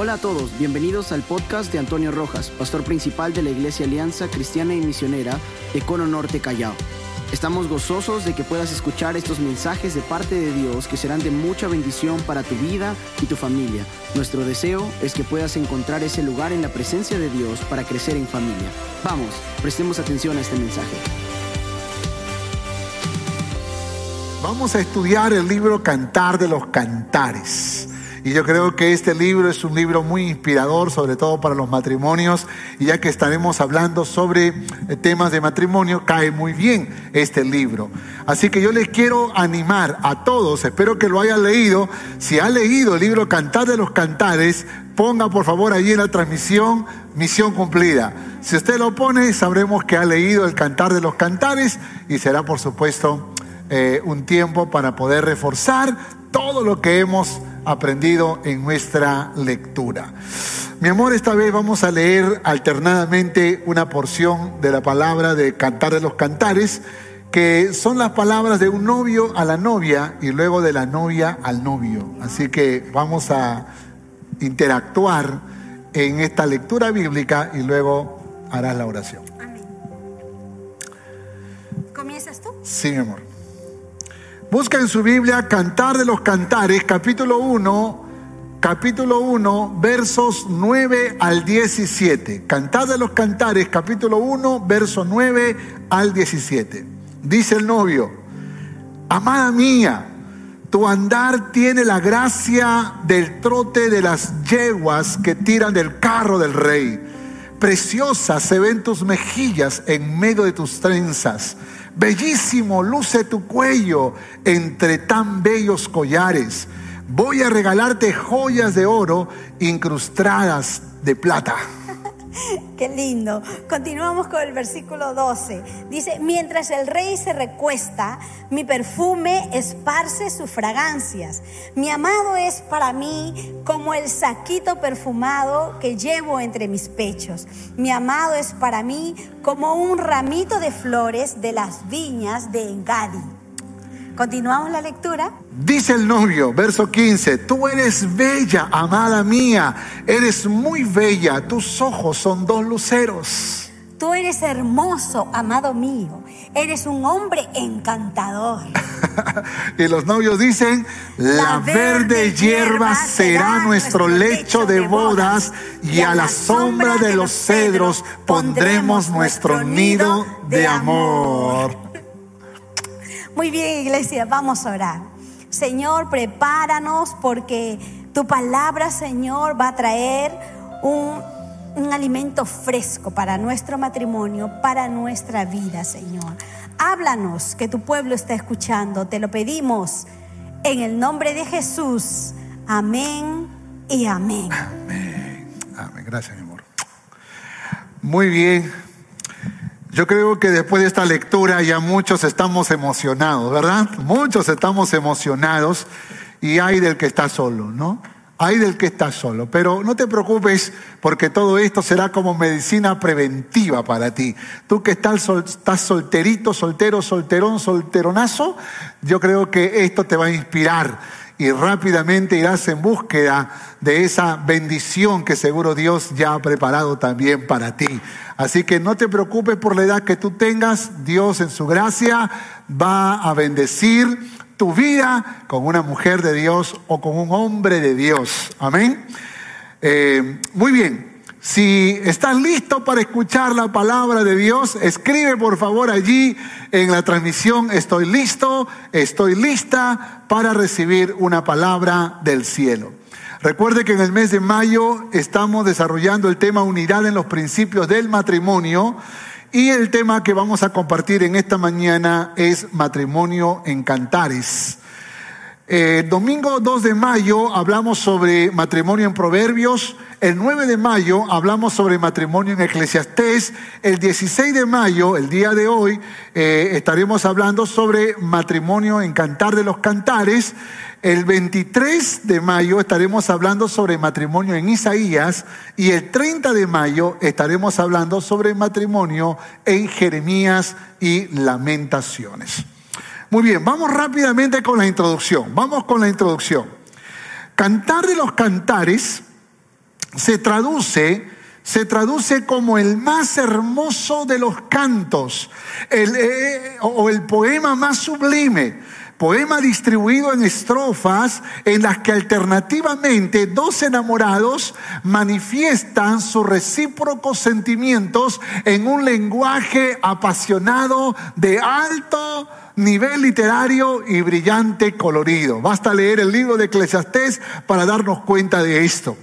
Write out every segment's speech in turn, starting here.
Hola a todos, bienvenidos al podcast de Antonio Rojas, pastor principal de la Iglesia Alianza Cristiana y Misionera de Cono Norte Callao. Estamos gozosos de que puedas escuchar estos mensajes de parte de Dios que serán de mucha bendición para tu vida y tu familia. Nuestro deseo es que puedas encontrar ese lugar en la presencia de Dios para crecer en familia. Vamos, prestemos atención a este mensaje. Vamos a estudiar el libro Cantar de los Cantares. Y yo creo que este libro es un libro muy inspirador, sobre todo para los matrimonios. Y ya que estaremos hablando sobre eh, temas de matrimonio, cae muy bien este libro. Así que yo les quiero animar a todos, espero que lo hayan leído. Si ha leído el libro Cantar de los Cantares, ponga por favor allí en la transmisión misión cumplida. Si usted lo pone, sabremos que ha leído el Cantar de los Cantares y será por supuesto eh, un tiempo para poder reforzar todo lo que hemos aprendido en nuestra lectura. Mi amor, esta vez vamos a leer alternadamente una porción de la palabra de Cantar de los Cantares, que son las palabras de un novio a la novia y luego de la novia al novio. Así que vamos a interactuar en esta lectura bíblica y luego harás la oración. Amén. ¿Comienzas tú? Sí, mi amor. Busca en su Biblia Cantar de los Cantares, capítulo 1, capítulo 1, versos 9 al 17. Cantar de los Cantares, capítulo 1, verso 9 al 17. Dice el novio, amada mía, tu andar tiene la gracia del trote de las yeguas que tiran del carro del rey. Preciosa se ven tus mejillas en medio de tus trenzas Bellísimo luce tu cuello entre tan bellos collares. Voy a regalarte joyas de oro incrustadas de plata. Qué lindo. Continuamos con el versículo 12. Dice, mientras el rey se recuesta, mi perfume esparce sus fragancias. Mi amado es para mí como el saquito perfumado que llevo entre mis pechos. Mi amado es para mí como un ramito de flores de las viñas de Engadi. Continuamos la lectura. Dice el novio, verso 15, tú eres bella, amada mía, eres muy bella, tus ojos son dos luceros. Tú eres hermoso, amado mío, eres un hombre encantador. y los novios dicen, la, verde, hierba será nuestro lecho de bodas y a la sombra de los cedros pondremos nuestro nido de amor. Muy bien, iglesia, vamos a orar. Señor, prepáranos porque tu palabra, Señor, va a traer un, alimento fresco para nuestro matrimonio, para nuestra vida, Señor. Háblanos, que tu pueblo está escuchando. Te lo pedimos en el nombre de Jesús. Amén y amén. Amén. Amén. Gracias, mi amor. Muy bien. Yo creo que después de esta lectura ya muchos estamos emocionados, ¿verdad? Muchos estamos emocionados y hay del que está solo, ¿no? Hay del que está solo, pero no te preocupes porque todo esto será como medicina preventiva para ti. Tú que estás, solterito, soltero, solterón, solteronazo, yo creo que esto te va a inspirar y rápidamente irás en búsqueda de esa bendición que seguro Dios ya ha preparado también para ti. Así que no te preocupes por la edad que tú tengas, Dios en su gracia va a bendecir tu vida con una mujer de Dios o con un hombre de Dios. Amén. Eh, muy bien, si estás listo para escuchar la palabra de Dios, escribe por favor allí en la transmisión, estoy listo, estoy lista para recibir una palabra del cielo. Recuerde que en el mes de mayo estamos desarrollando el tema unidad en los principios del matrimonio y el tema que vamos a compartir en esta mañana es matrimonio en cantares. Eh, domingo 2 de mayo hablamos sobre matrimonio en Proverbios. El 9 de mayo hablamos sobre matrimonio en Eclesiastés. El 16 de mayo, el día de hoy, eh, estaremos hablando sobre matrimonio en Cantar de los Cantares. El 23 de mayo estaremos hablando sobre matrimonio en Isaías y el 30 de mayo estaremos hablando sobre matrimonio en Jeremías y Lamentaciones. Muy bien, vamos rápidamente con la introducción. Vamos con la introducción. Cantar de los cantares se traduce se traduce como el más hermoso de los cantos, eh, o el poema más sublime. Poema distribuido en estrofas en las que alternativamente dos enamorados manifiestan sus recíprocos sentimientos en un lenguaje apasionado de alto nivel literario y brillante colorido. Basta leer el libro de Eclesiastés para darnos cuenta de esto.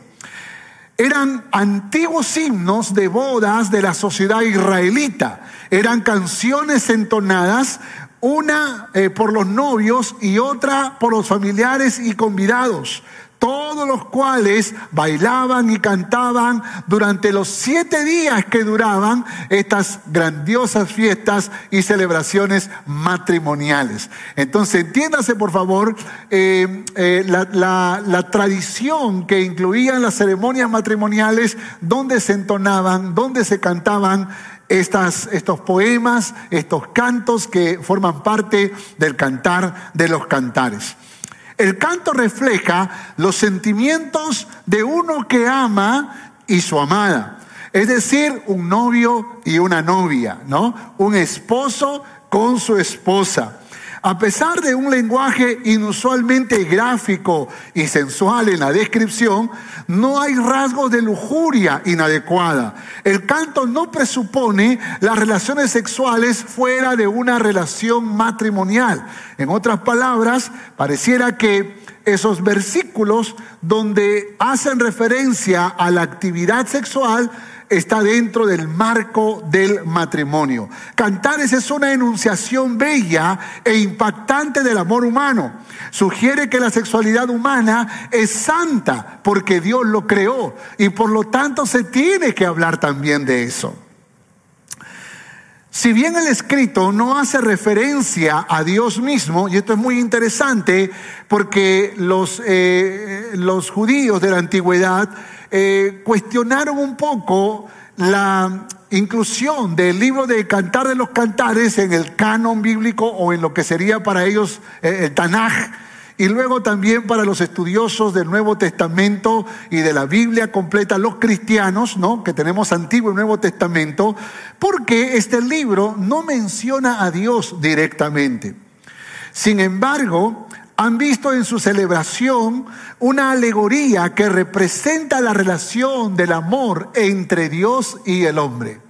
Eran antiguos himnos de bodas de la sociedad israelita. Eran canciones entonadas una eh, por los novios y otra por los familiares y convidados, todos los cuales bailaban y cantaban durante los siete días que duraban estas grandiosas fiestas y celebraciones matrimoniales. Entonces, entiéndase por favor eh, eh, la, la tradición que incluían las ceremonias matrimoniales, donde se entonaban, donde se cantaban estas, estos poemas, estos cantos que forman parte del cantar de los cantares. El canto refleja los sentimientos de uno que ama y su amada. Es decir, un novio y una novia, ¿no? Un esposo con su esposa. A pesar de un lenguaje inusualmente gráfico y sensual en la descripción, no hay rasgos de lujuria inadecuada. El canto no presupone las relaciones sexuales fuera de una relación matrimonial. En otras palabras, pareciera que esos versículos donde hacen referencia a la actividad sexual está dentro del marco del matrimonio. Cantares es una enunciación bella e impactante del amor humano. Sugiere que la sexualidad humana es santa porque Dios lo creó y por lo tanto se tiene que hablar también de eso. Si bien el escrito no hace referencia a Dios mismo, y esto es muy interesante porque los, eh, los judíos de la antigüedad eh, cuestionaron un poco la inclusión del libro de Cantar de los Cantares en el canon bíblico o en lo que sería para ellos eh, el Tanaj. Y luego también para los estudiosos del Nuevo Testamento y de la Biblia completa, los cristianos, ¿no? Que tenemos Antiguo y Nuevo Testamento, porque este libro no menciona a Dios directamente. Sin embargo, han visto en su celebración una alegoría que representa la relación del amor entre Dios y el hombre.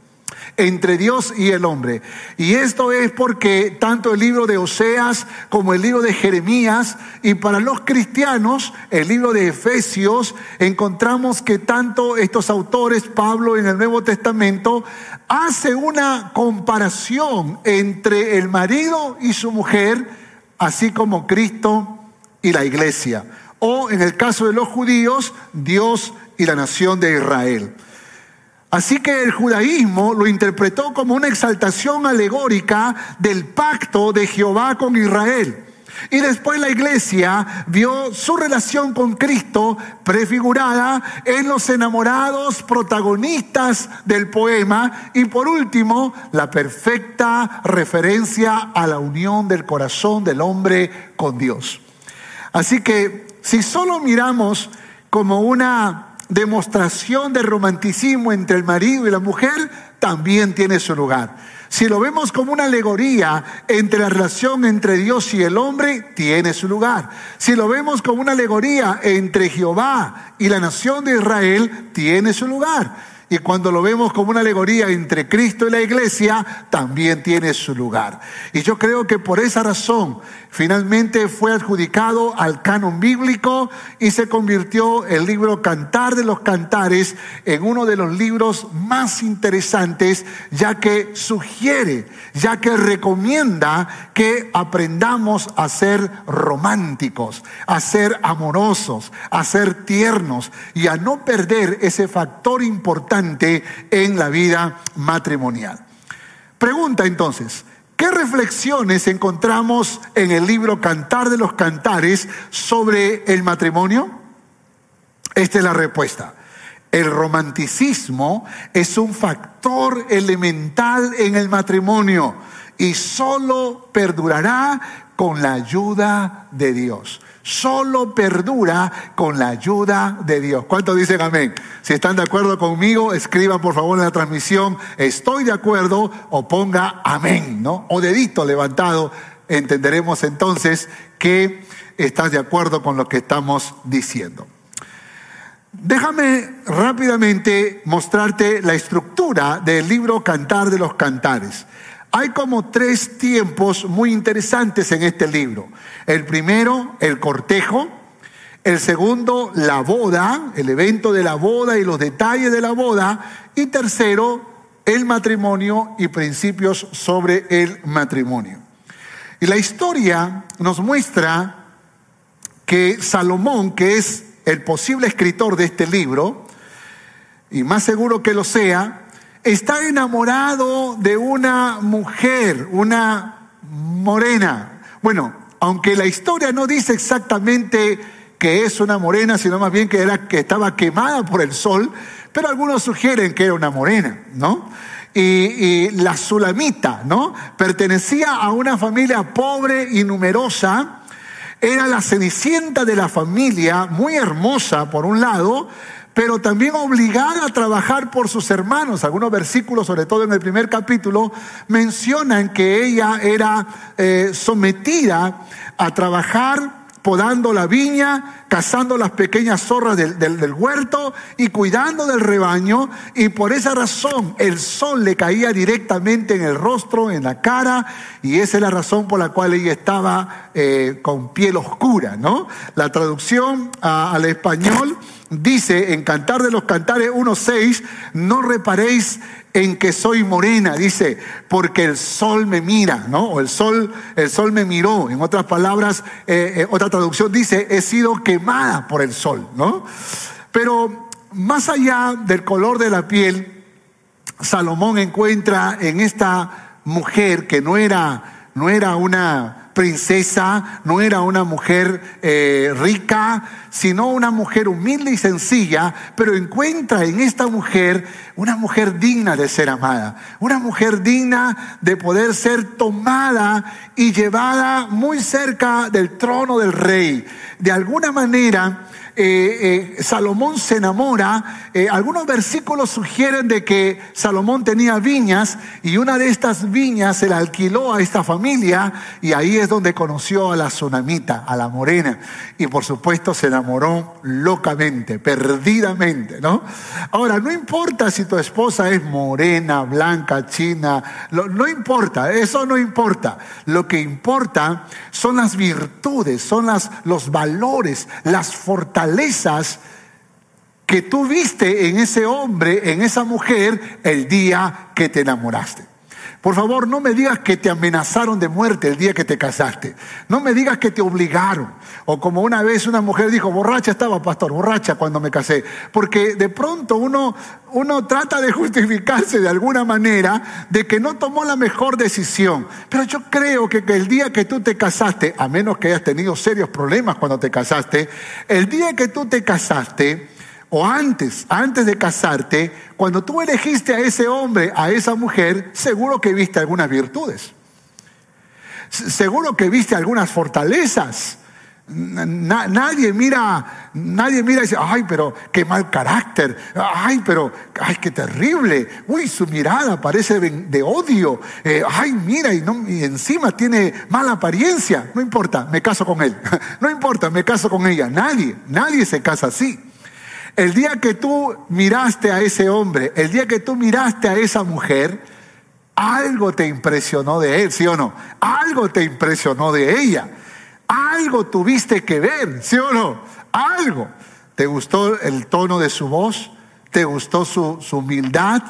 Entre Dios y el hombre. Y esto es porque tanto el libro de Oseas como el libro de Jeremías y para los cristianos el libro de Efesios encontramos que tanto estos autores, Pablo en el Nuevo Testamento, hace una comparación entre el marido y su mujer, así como Cristo y la iglesia. O en el caso de los judíos, Dios y la nación de Israel. Así que el judaísmo lo interpretó como una exaltación alegórica del pacto de Jehová con Israel. Y después la iglesia vio su relación con Cristo prefigurada en los enamorados protagonistas del poema y por último la perfecta referencia a la unión del corazón del hombre con Dios. Así que si solo miramos como una demostración de romanticismo entre el marido y la mujer, también tiene su lugar. Si lo vemos como una alegoría entre la relación entre Dios y el hombre, tiene su lugar. Si lo vemos como una alegoría entre Jehová y la nación de Israel, tiene su lugar. Y cuando lo vemos como una alegoría entre Cristo y la iglesia, también tiene su lugar. Y yo creo que por esa razón finalmente fue adjudicado al canon bíblico y se convirtió el libro Cantar de los Cantares en uno de los libros más interesantes, ya que sugiere, ya que recomienda que aprendamos a ser románticos, a ser amorosos, a ser tiernos y a no perder ese factor importante en la vida matrimonial. Pregunta entonces, ¿qué reflexiones encontramos en el libro Cantar de los Cantares sobre el matrimonio? Esta es la respuesta. El romanticismo es un factor elemental en el matrimonio y solo perdurará con la ayuda de Dios. Solo perdura con la ayuda de Dios. ¿Cuántos dicen amén? Si están de acuerdo conmigo, escriban por favor en la transmisión, estoy de acuerdo o ponga amén, ¿no? O dedito levantado. Entenderemos entonces que estás de acuerdo con lo que estamos diciendo. Déjame rápidamente mostrarte la estructura del libro Cantar de los Cantares. Hay como tres tiempos muy interesantes en este libro. El primero, el cortejo. El segundo, la boda, el evento de la boda y los detalles de la boda. Y tercero, el matrimonio y principios sobre el matrimonio. Y la historia nos muestra que Salomón, que es el posible escritor de este libro, y más seguro que lo sea, está enamorado de una mujer, una morena. Bueno, aunque la historia no dice exactamente que es una morena, sino más bien que, era, que estaba quemada por el sol, pero algunos sugieren que era una morena, ¿no? Y, y, la Sulamita, ¿no? Pertenecía a una familia pobre y numerosa, era la cenicienta de la familia, muy hermosa por un lado, pero también obligada a trabajar por sus hermanos. Algunos versículos, sobre todo en el primer capítulo, mencionan que ella era eh, sometida a trabajar podando la viña, cazando las pequeñas zorras del, huerto y cuidando del rebaño. Y por esa razón el sol le caía directamente en el rostro, en la cara, y esa es la razón por la cual ella estaba eh, con piel oscura, ¿no? La traducción al español dice en Cantar de los Cantares 1.6, no reparéis en que soy morena, dice, porque el sol me mira, ¿no? O el sol, el sol me miró. En otras palabras, eh, eh, otra traducción dice, he sido quemada por el sol, ¿no? Pero más allá del color de la piel, Salomón encuentra en esta mujer que no era, no era una princesa, no era una mujer eh, rica, sino una mujer humilde y sencilla, pero encuentra en esta mujer una mujer digna de ser amada, una mujer digna de poder ser tomada y llevada muy cerca del trono del rey. De alguna manera, eh, eh, Salomón se enamora. Eh, algunos versículos sugieren de que Salomón tenía viñas y una de estas viñas se la alquiló a esta familia y ahí es donde conoció a la tsunamita, a la morena. Y por supuesto se enamoró locamente, perdidamente, ¿no? Ahora, no importa si tu esposa es morena, blanca, china, no importa, eso no importa. Lo que importa son las virtudes, son los valores, las fortalezas que tú viste en ese hombre, en esa mujer, el día que te enamoraste. Por favor, no me digas que te amenazaron de muerte el día que te casaste. No me digas que te obligaron. O como una vez una mujer dijo, borracha estaba, pastor, borracha cuando me casé. Porque de pronto uno, uno trata de justificarse de alguna manera de que no tomó la mejor decisión. Pero yo creo que, el día que tú te casaste, a menos que hayas tenido serios problemas cuando te casaste, el día que tú te casaste, o antes, antes de casarte, cuando tú elegiste a ese hombre, a esa mujer, seguro que viste algunas virtudes. Seguro que viste algunas fortalezas. nadie mira, nadie mira y dice, ay, pero qué mal carácter, ay, pero, ay, qué terrible, uy, su mirada parece de, odio, eh, ay, mira, y, y encima tiene mala apariencia, no importa, me caso con él, no importa, me caso con ella, nadie, nadie se casa así. El día que tú miraste a ese hombre, el día que tú miraste a esa mujer, algo te impresionó de él, ¿sí o no? Algo te impresionó de ella. Algo tuviste que ver, ¿sí o no? Algo. ¿Te gustó el tono de su voz? ¿Te gustó su, su humildad?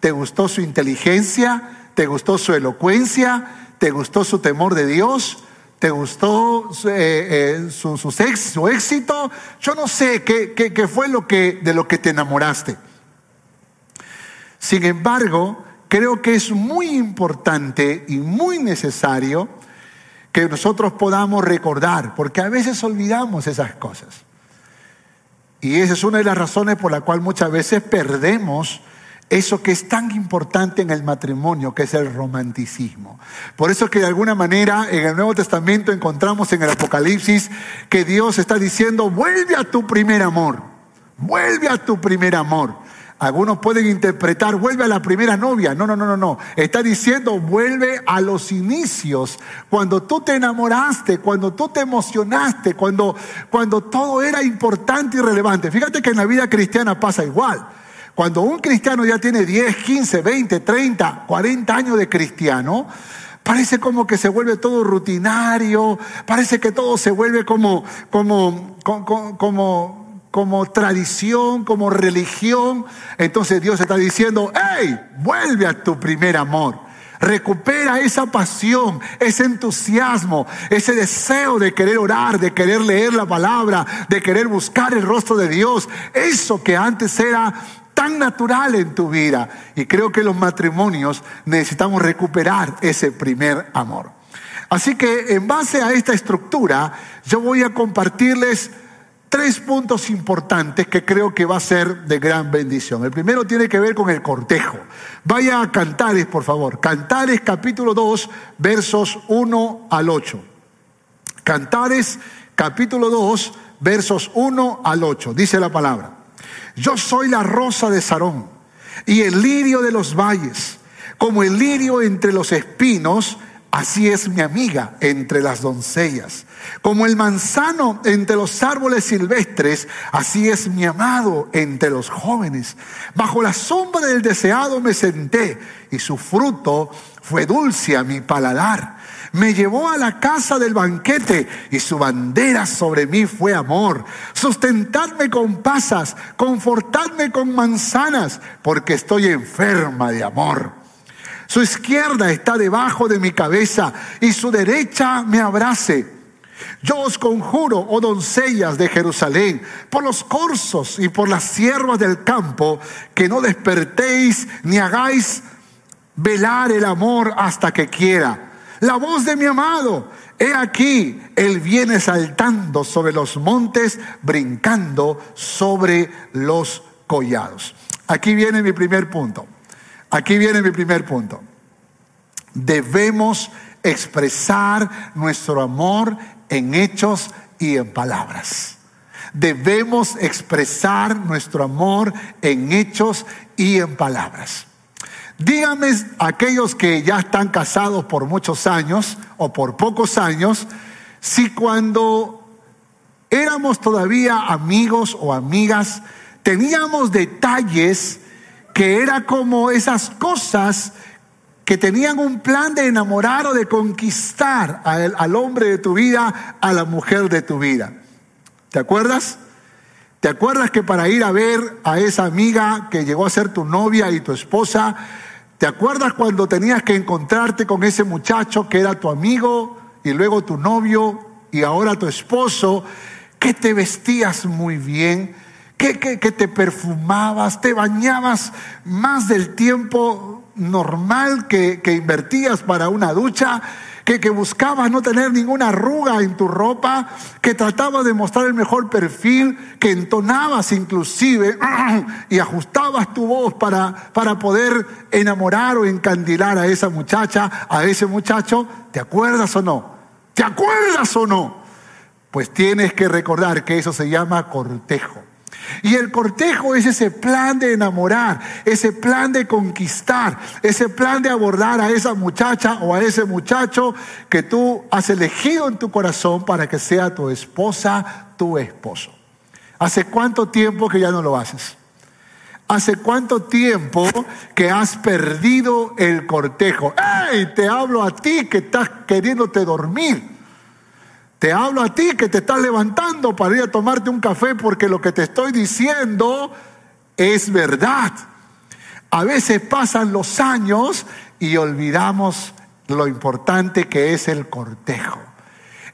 ¿Te gustó su inteligencia? ¿Te gustó su elocuencia? ¿Te gustó su temor de Dios? ¿Te gustó eh, eh, su, su, éxito? Yo no sé qué, qué, qué fue lo que, de lo que te enamoraste. Sin embargo, creo que es muy importante y muy necesario que nosotros podamos recordar, porque a veces olvidamos esas cosas. Y esa es una de las razones por la cual muchas veces perdemos eso que es tan importante en el matrimonio, que es el romanticismo. Por eso es que de alguna manera en el Nuevo Testamento encontramos en el Apocalipsis que Dios está diciendo, vuelve a tu primer amor, vuelve a tu primer amor. Algunos pueden interpretar, vuelve a la primera novia. No, no, no, no, no. Está diciendo, vuelve a los inicios. Cuando tú te enamoraste, cuando tú te emocionaste, cuando, cuando todo era importante y relevante. Fíjate que en la vida cristiana pasa igual. Cuando un cristiano ya tiene 10, 15, 20, 30, 40 años de cristiano, parece como que se vuelve todo rutinario, parece que todo se vuelve como, como, como, como, tradición, como religión. Entonces Dios está diciendo, hey, vuelve a tu primer amor. Recupera esa pasión, ese entusiasmo, ese deseo de querer orar, de querer leer la palabra, de querer buscar el rostro de Dios. Eso que antes era tan natural en tu vida. Y creo que los matrimonios necesitamos recuperar ese primer amor. Así que en base a esta estructura, yo voy a compartirles tres puntos importantes que creo que va a ser de gran bendición. El primero tiene que ver con el cortejo. Vaya a Cantares, por favor. Cantares capítulo 2, versos 1 al 8. Cantares capítulo 2, versos 1 al 8. Dice la palabra. Yo soy la rosa de Sarón y el lirio de los valles. Como el lirio entre los espinos, así es mi amiga entre las doncellas. Como el manzano entre los árboles silvestres, así es mi amado entre los jóvenes. Bajo la sombra del deseado me senté y su fruto fue dulce a mi paladar me llevó a la casa del banquete y su bandera sobre mí fue amor. Sustentadme con pasas, confortadme con manzanas, porque estoy enferma de amor. Su izquierda está debajo de mi cabeza y su derecha me abrace. Yo os conjuro, oh doncellas de Jerusalén, por los corzos y por las siervas del campo, que no despertéis ni hagáis velar el amor hasta que quiera la voz de mi amado. He aquí, él viene saltando sobre los montes, brincando sobre los collados. Aquí viene mi primer punto. Aquí viene mi primer punto. Debemos expresar nuestro amor en hechos y en palabras. Debemos expresar nuestro amor en hechos y en palabras. Díganme aquellos que ya están casados por muchos años o por pocos años, si cuando éramos todavía amigos o amigas, teníamos detalles que era como esas cosas que tenían un plan de enamorar o de conquistar al, al hombre de tu vida, a la mujer de tu vida. ¿Te acuerdas? ¿Te acuerdas que para ir a ver a esa amiga que llegó a ser tu novia y tu esposa, ¿Te acuerdas cuando tenías que encontrarte con ese muchacho que era tu amigo y luego tu novio y ahora tu esposo? Que te vestías muy bien, que, te perfumabas, te bañabas más del tiempo normal que, que invertías para una ducha que, buscabas no tener ninguna arruga en tu ropa, que tratabas de mostrar el mejor perfil, que entonabas inclusive y ajustabas tu voz para, para poder enamorar o encandilar a esa muchacha, a ese muchacho, ¿te acuerdas o no? ¿Te acuerdas o no? Pues tienes que recordar que eso se llama cortejo. Y el cortejo es ese plan de enamorar, ese plan de conquistar, ese plan de abordar a esa muchacha o a ese muchacho que tú has elegido en tu corazón para que sea tu esposa, tu esposo. ¿Hace cuánto tiempo que ya no lo haces? ¿Hace cuánto tiempo que has perdido el cortejo? ¡Ey! Te hablo a ti que estás queriéndote dormir. Te hablo a ti que te estás levantando para ir a tomarte un café porque lo que te estoy diciendo es verdad. A veces pasan los años y olvidamos lo importante que es el cortejo,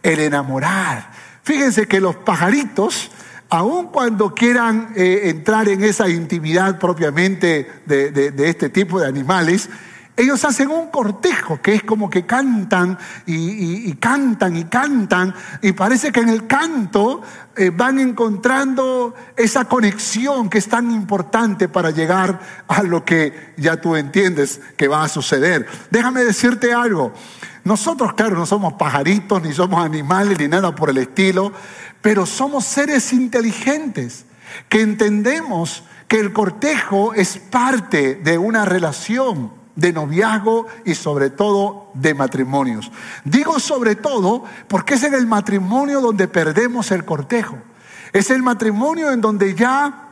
el enamorar. Fíjense que los pajaritos, aun cuando quieran eh, entrar en esa intimidad propiamente de, de este tipo de animales, ellos hacen un cortejo que es como que cantan y, cantan y cantan y parece que en el canto eh, van encontrando esa conexión que es tan importante para llegar a lo que ya tú entiendes que va a suceder. Déjame decirte algo. Nosotros, claro, no somos pajaritos, ni somos animales, ni nada por el estilo, pero somos seres inteligentes que entendemos que el cortejo es parte de una relación de noviazgo y sobre todo de matrimonios. Digo sobre todo porque es en el matrimonio donde perdemos el cortejo. Es el matrimonio en donde ya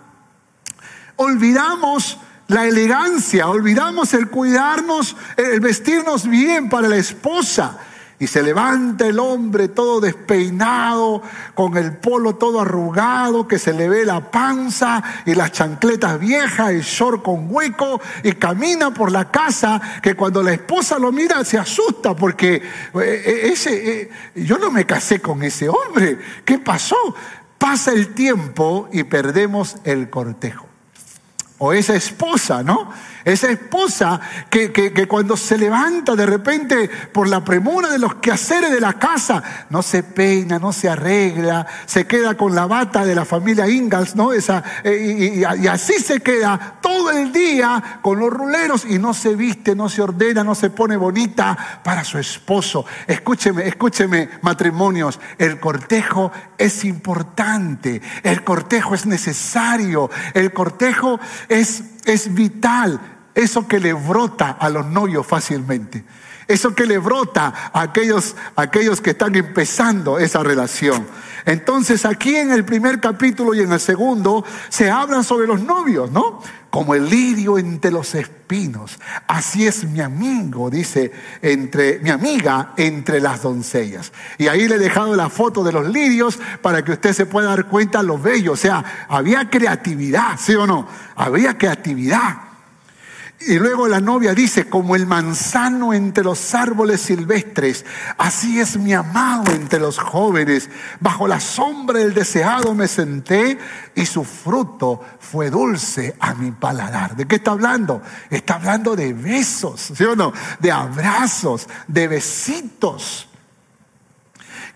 olvidamos la elegancia, olvidamos el cuidarnos, el vestirnos bien para la esposa y se levanta el hombre todo despeinado, con el polo todo arrugado, que se le ve la panza y las chancletas viejas, el short con hueco, y camina por la casa, que cuando la esposa lo mira se asusta, porque eh, eh, ese, eh, yo no me casé con ese hombre. ¿Qué pasó? Pasa el tiempo y perdemos el cortejo. O esa esposa, ¿no? Esa esposa que, que, cuando se levanta de repente por la premura de los quehaceres de la casa, no se peina, no se arregla, se queda con la bata de la familia Ingalls, ¿no? Esa, eh, y, así se queda todo el día con los ruleros y no se viste, no se ordena, no se pone bonita para su esposo. Escúcheme, escúcheme, matrimonios, el cortejo es importante, el cortejo es necesario, el cortejo es, es vital eso que le brota a los novios fácilmente, eso que le brota a aquellos, aquellos que están empezando esa relación. Entonces aquí en el primer capítulo y en el segundo se hablan sobre los novios, ¿no? Como el lirio entre los espinos. Así es mi amigo, dice, entre mi amiga entre las doncellas. Y ahí le he dejado la foto de los lirios para que usted se pueda dar cuenta lo bello. O sea, había creatividad, ¿sí o no? Había creatividad. Y luego la novia dice, como el manzano entre los árboles silvestres, así es mi amado entre los jóvenes. Bajo la sombra del deseado me senté y su fruto fue dulce a mi paladar. ¿De qué está hablando? Está hablando de besos, ¿sí o no? De abrazos, de besitos,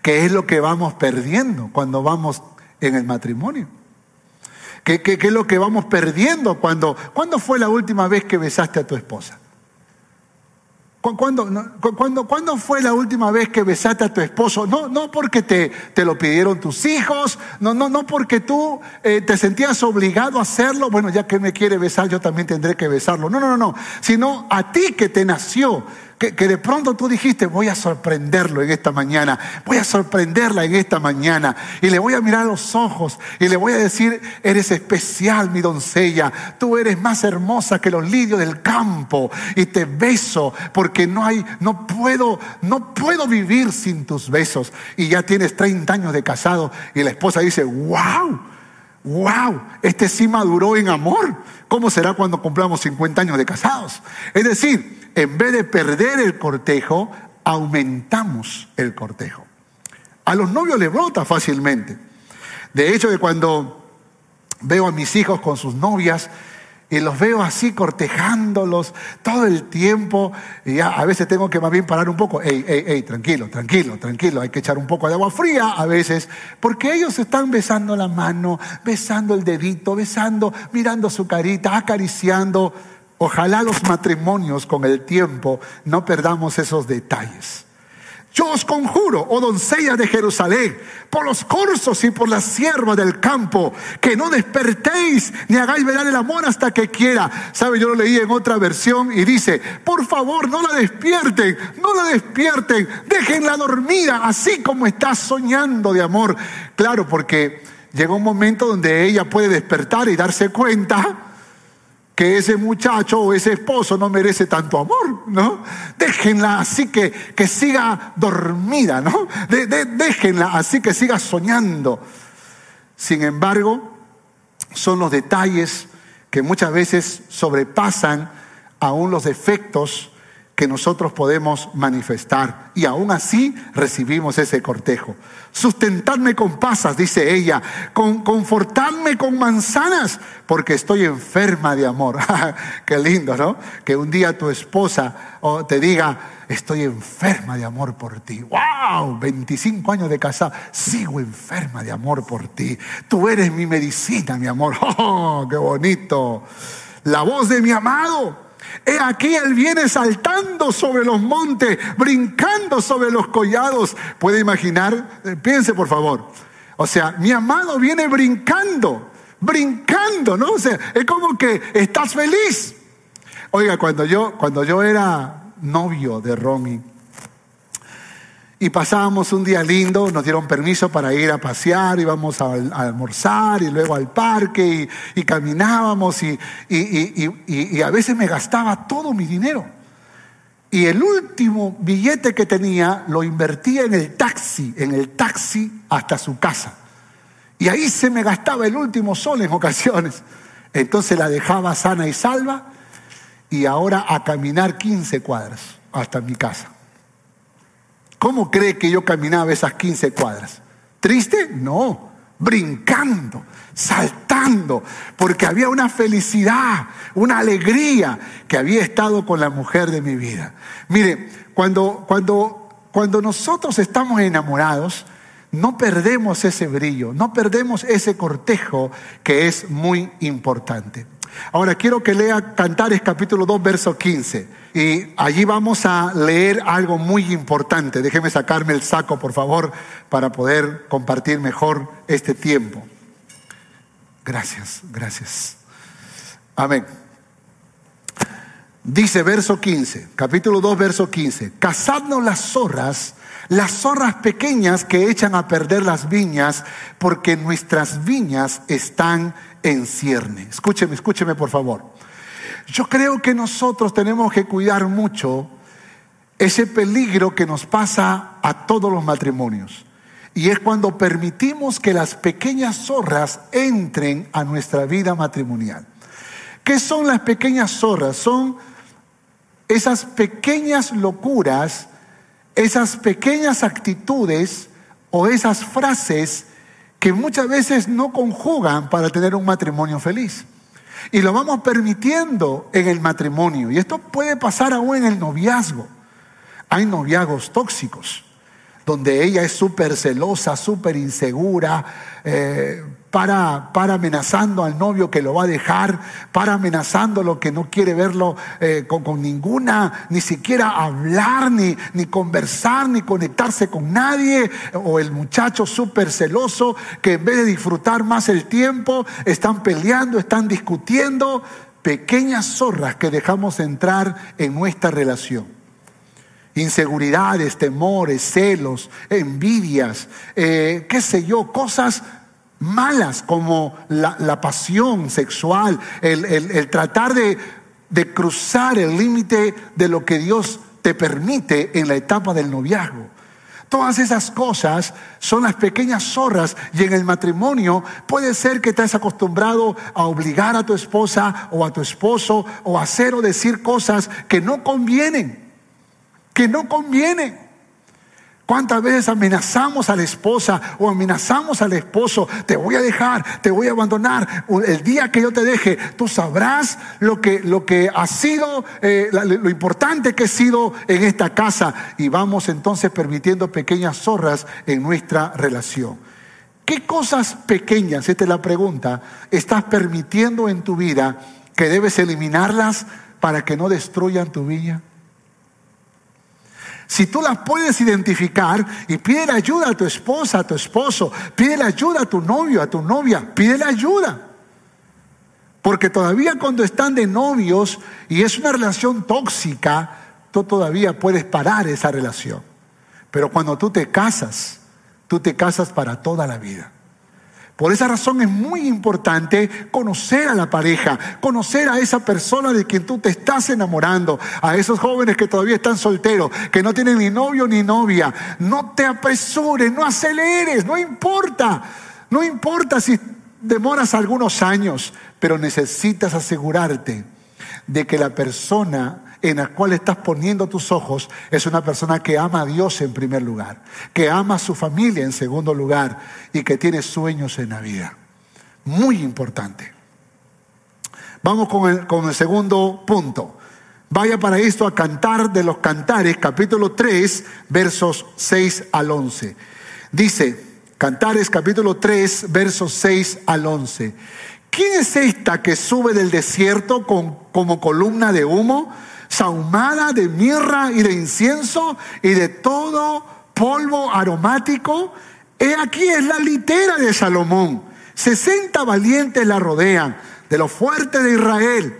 que es lo que vamos perdiendo cuando vamos en el matrimonio. ¿Qué, es lo que vamos perdiendo cuando... ¿Cuándo fue la última vez que besaste a tu esposa? ¿Cuándo, fue la última vez que besaste a tu esposo? No, no porque te, te lo pidieron tus hijos, no, no, no porque tú eh, te sentías obligado a hacerlo. Bueno, ya que me quiere besar, yo también tendré que besarlo. No, no, no, no. Sino a ti que te nació que, de pronto tú dijiste, voy a sorprenderlo en esta mañana, voy a sorprenderla en esta mañana y le voy a mirar los ojos y le voy a decir, eres especial mi doncella, tú eres más hermosa que los lirios del campo y te beso porque no hay, no puedo, no puedo vivir sin tus besos. Y ya tienes 30 años de casado y la esposa dice, wow, wow, este sí maduró en amor. ¿Cómo será cuando cumplamos 50 años de casados? Es decir, en vez de perder el cortejo, aumentamos el cortejo. A los novios les brota fácilmente. De hecho, cuando veo a mis hijos con sus novias y los veo así cortejándolos todo el tiempo, y ya a veces tengo que más bien parar un poco. Ey, ey, ey, tranquilo, tranquilo, tranquilo. Hay que echar un poco de agua fría a veces, porque ellos están besando la mano, besando el dedito, besando, mirando su carita, acariciando. Ojalá los matrimonios con el tiempo no perdamos esos detalles. Yo os conjuro, oh doncella de Jerusalén, por los corzos y por la sierva del campo, que no despertéis ni hagáis velar el amor hasta que quiera. ¿Sabe? Yo lo leí en otra versión y dice, por favor, no la despierten, no la despierten, déjenla dormida, así como está soñando de amor. Claro, porque llega un momento donde ella puede despertar y darse cuenta que ese muchacho o ese esposo no merece tanto amor, ¿no? Déjenla así que, que siga dormida, ¿no? déjenla así que siga soñando. Sin embargo, son los detalles que muchas veces sobrepasan aún los defectos que nosotros podemos manifestar y aún así recibimos ese cortejo. Sustentadme con pasas, dice ella, con, confortadme con manzanas, porque estoy enferma de amor. Qué lindo, ¿no? Que un día tu esposa te diga, estoy enferma de amor por ti. ¡Wow! 25 años de casada, sigo enferma de amor por ti. Tú eres mi medicina, mi amor. ¡Oh, qué bonito! La voz de mi amado He aquí Él viene saltando sobre los montes, brincando sobre los collados. ¿Puede imaginar? Eh, piense por favor. O sea, mi amado viene brincando, brincando, ¿no? O sea, es como que estás feliz. Oiga, cuando yo, cuando yo era novio de Romy, y pasábamos un día lindo, nos dieron permiso para ir a pasear, íbamos a, almorzar y luego al parque y, caminábamos y, y, a veces me gastaba todo mi dinero. Y el último billete que tenía lo invertía en el taxi, en el taxi hasta su casa. Y ahí se me gastaba el último sol en ocasiones. Entonces la dejaba sana y salva y ahora a caminar 15 cuadras hasta mi casa. ¿Cómo cree que yo caminaba esas 15 cuadras? ¿Triste? No, brincando, saltando, porque había una felicidad, una alegría que había estado con la mujer de mi vida. Mire, cuando, cuando, cuando nosotros estamos enamorados, no perdemos ese brillo, no perdemos ese cortejo que es muy importante. Ahora quiero que lea Cantares capítulo 2, verso 15. Y allí vamos a leer algo muy importante. Déjeme sacarme el saco, por favor, para poder compartir mejor este tiempo. Gracias, gracias. Amén. Dice verso 15, capítulo 2, verso 15. Cazadnos las zorras, las zorras pequeñas que echan a perder las viñas, porque nuestras viñas están en cierne. Escúcheme, escúcheme por favor. Yo creo que nosotros tenemos que cuidar mucho ese peligro que nos pasa a todos los matrimonios. Y es cuando permitimos que las pequeñas zorras entren a nuestra vida matrimonial. ¿Qué son las pequeñas zorras? Son esas pequeñas locuras, esas pequeñas actitudes o esas frases que muchas veces no conjugan para tener un matrimonio feliz. Y lo vamos permitiendo en el matrimonio. Y esto puede pasar aún en el noviazgo. Hay noviazgos tóxicos, donde ella es súper celosa, súper insegura, eh, para, para amenazando al novio que lo va a dejar, para amenazando lo que no quiere verlo eh, con, ninguna, ni siquiera hablar, ni, ni conversar, ni conectarse con nadie, o el muchacho súper celoso que en vez de disfrutar más el tiempo, están peleando, están discutiendo, pequeñas zorras que dejamos entrar en nuestra relación inseguridades, temores, celos, envidias, eh, qué sé yo, cosas malas como la, pasión sexual, el, tratar de, cruzar el límite de lo que Dios te permite en la etapa del noviazgo. Todas esas cosas son las pequeñas zorras y en el matrimonio puede ser que te has acostumbrado a obligar a tu esposa o a tu esposo o a hacer o decir cosas que no convienen, que no convienen. ¿Cuántas veces amenazamos a la esposa o amenazamos al esposo? Te voy a dejar, te voy a abandonar. El día que yo te deje, tú sabrás lo que, lo que ha sido, eh, lo importante que ha sido en esta casa. Y vamos entonces permitiendo pequeñas zorras en nuestra relación. ¿Qué cosas pequeñas, esta es la pregunta, estás permitiendo en tu vida que debes eliminarlas para que no destruyan tu vida? Si tú las puedes identificar y pide ayuda a tu esposa, a tu esposo, pide ayuda a tu novio, a tu novia, pide ayuda. Porque todavía cuando están de novios y es una relación tóxica, tú todavía puedes parar esa relación. Pero cuando tú te casas, tú te casas para toda la vida. Por esa razón es muy importante conocer a la pareja, conocer a esa persona de quien tú te estás enamorando, a esos jóvenes que todavía están solteros, que no tienen ni novio ni novia. No te apresures, no aceleres, no importa. No importa si demoras algunos años, pero necesitas asegurarte de que la persona en la cual estás poniendo tus ojos es una persona que ama a Dios en primer lugar, que ama a su familia en segundo lugar y que tiene sueños en la vida. Muy importante. Vamos con el, con el segundo punto. Vaya para esto a Cantar de los Cantares, capítulo 3, versos 6 al 11. Dice, Cantares capítulo 3, versos 6 al 11. ¿Quién es esta que sube del desierto con, como columna de humo, sahumada de mirra y de incienso y de todo polvo aromático? He aquí es la litera de Salomón. Sesenta valientes la rodean, de lo fuerte de Israel.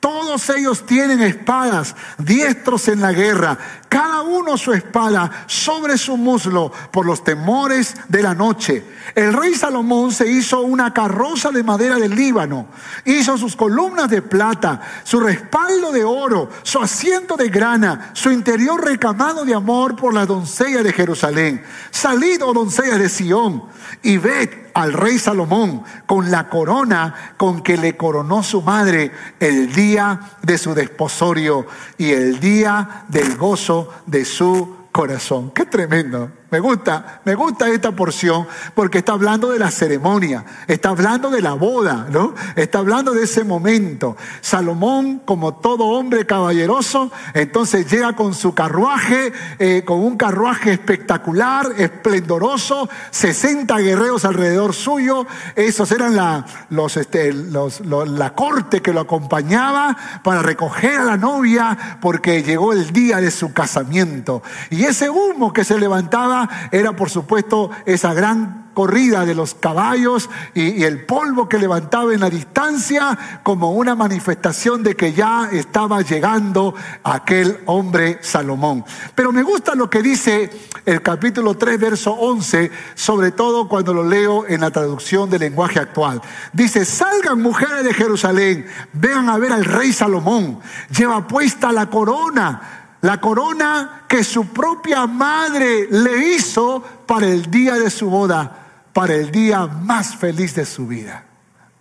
Todos ellos tienen espadas, diestros en la guerra, cada uno su espada sobre su muslo por los temores de la noche. El rey Salomón se hizo una carroza de madera del Líbano, hizo sus columnas de plata, su respaldo de oro, su asiento de grana, su interior recamado de amor por la doncella de Jerusalén. Salid, oh doncella de Sión, y ved al rey Salomón con la corona con que le coronó su madre el día de su desposorio y el día del gozo de su corazón. Qué tremendo. Me gusta, me gusta esta porción porque está hablando de la ceremonia, está hablando de la boda, ¿no? Está hablando de ese momento. Salomón, como todo hombre caballeroso, entonces llega con su carruaje, eh, con un carruaje espectacular, esplendoroso, 60 guerreros alrededor suyo. Esos eran la, los, este, los, la corte que lo acompañaba para recoger a la novia porque llegó el día de su casamiento. Y ese humo que se levantaba era por supuesto esa gran corrida de los caballos y, el polvo que levantaba en la distancia como una manifestación de que ya estaba llegando aquel hombre Salomón. Pero me gusta lo que dice el capítulo 3, verso 11, sobre todo cuando lo leo en la traducción del lenguaje actual. Dice, salgan mujeres de Jerusalén, vean a ver al rey Salomón, lleva puesta la corona la corona que su propia madre le hizo para el día de su boda, para el día más feliz de su vida.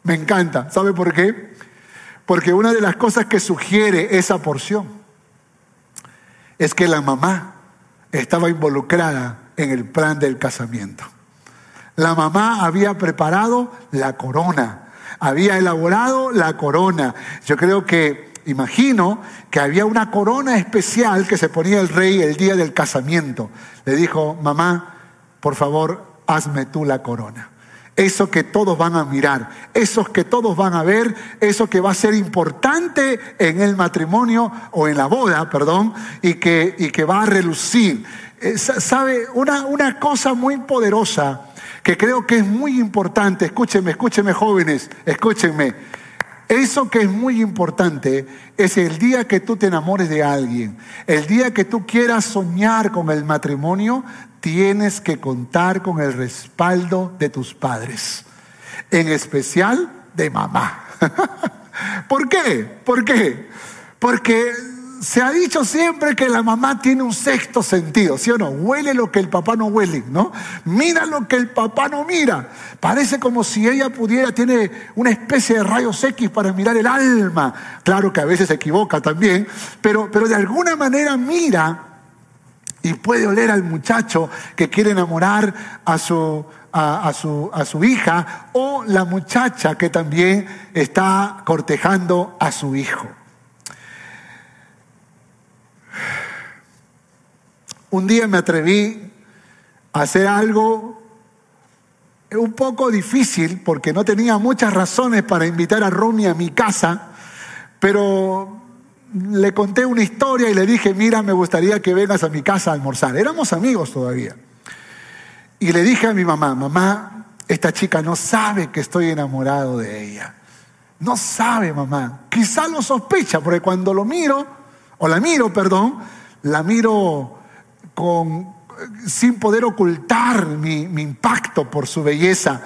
Me encanta. ¿Sabe por qué? Porque una de las cosas que sugiere esa porción es que la mamá estaba involucrada en el plan del casamiento. La mamá había preparado la corona, había elaborado la corona. Yo creo que imagino que había una corona especial que se ponía el rey el día del casamiento. Le dijo, mamá, por favor, hazme tú la corona. Eso que todos van a mirar, eso que todos van a ver, eso que va a ser importante en el matrimonio o en la boda, perdón, y que, y que va a relucir. Eh, ¿Sabe? Una, una cosa muy poderosa que creo que es muy importante, escúchenme, escúchenme jóvenes, escúchenme eso que es muy importante es el día que tú te enamores de alguien, el día que tú quieras soñar con el matrimonio, tienes que contar con el respaldo de tus padres, en especial de mamá. ¿Por qué? ¿Por qué? Porque se ha dicho siempre que la mamá tiene un sexto sentido, ¿sí o no? Huele lo que el papá no huele, ¿no? Mira lo que el papá no mira. Parece como si ella pudiera, tiene una especie de rayos X para mirar el alma. Claro que a veces se equivoca también, pero, pero de alguna manera mira y puede oler al muchacho que quiere enamorar a su, a, su, a su hija o la muchacha que también está cortejando a su hijo. Un día me atreví a hacer algo un poco difícil porque no tenía muchas razones para invitar a Romy a mi casa, pero le conté una historia y le dije, mira, me gustaría que vengas a mi casa a almorzar. Éramos amigos todavía. Y le dije a mi mamá, mamá, esta chica no sabe que estoy enamorado de ella. No sabe, mamá. Quizá lo sospecha, porque cuando lo miro, o la miro, perdón, la miro con, sin poder ocultar mi, impacto por su belleza.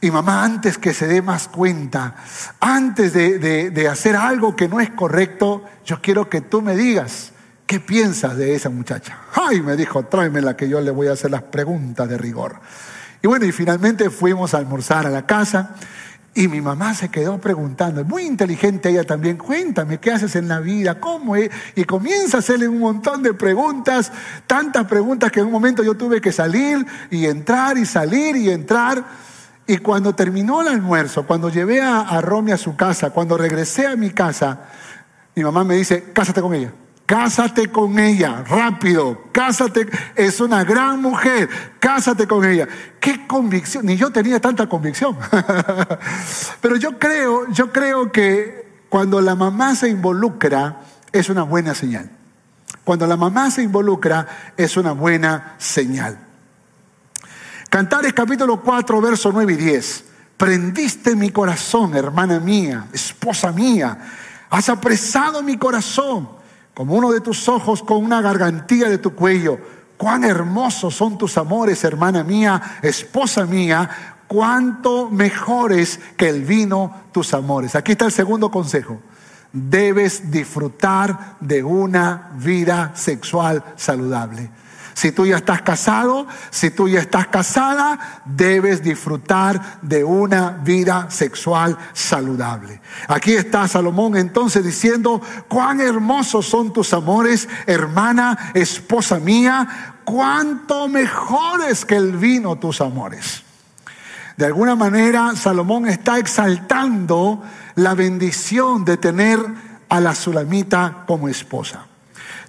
Y mamá, antes que se dé más cuenta, antes de, hacer algo que no es correcto, yo quiero que tú me digas, ¿qué piensas de esa muchacha? Ay, me dijo, tráemela que yo le voy a hacer las preguntas de rigor. Y bueno, y finalmente fuimos a almorzar a la casa Y mi mamá se quedó preguntando, muy inteligente ella también, cuéntame, ¿qué haces en la vida? ¿Cómo es? Y comienza a hacerle un montón de preguntas, tantas preguntas que en un momento yo tuve que salir y entrar y salir y entrar. Y cuando terminó el almuerzo, cuando llevé a, a a su casa, cuando regresé a mi casa, mi mamá me dice, cásate con ella. Cásate con ella, rápido, cásate, es una gran mujer, cásate con ella. Qué convicción, ni yo tenía tanta convicción. Pero yo creo, yo creo que cuando la mamá se involucra es una buena señal. Cuando la mamá se involucra es una buena señal. Cantares capítulo 4, verso 9 y 10. Prendiste mi corazón, hermana mía, esposa mía. Has apresado mi corazón como uno de tus ojos con una gargantilla de tu cuello. Cuán hermosos son tus amores, hermana mía, esposa mía, cuánto mejores que el vino tus amores. Aquí está el segundo consejo. Debes disfrutar de una vida sexual saludable. Si tú ya estás casado, si tú ya estás casada, debes disfrutar de una vida sexual saludable. Aquí está Salomón entonces diciendo, cuán hermosos son tus amores, hermana, esposa mía, cuánto mejores que el vino tus amores. De alguna manera, Salomón está exaltando la bendición de tener a la Sulamita como esposa.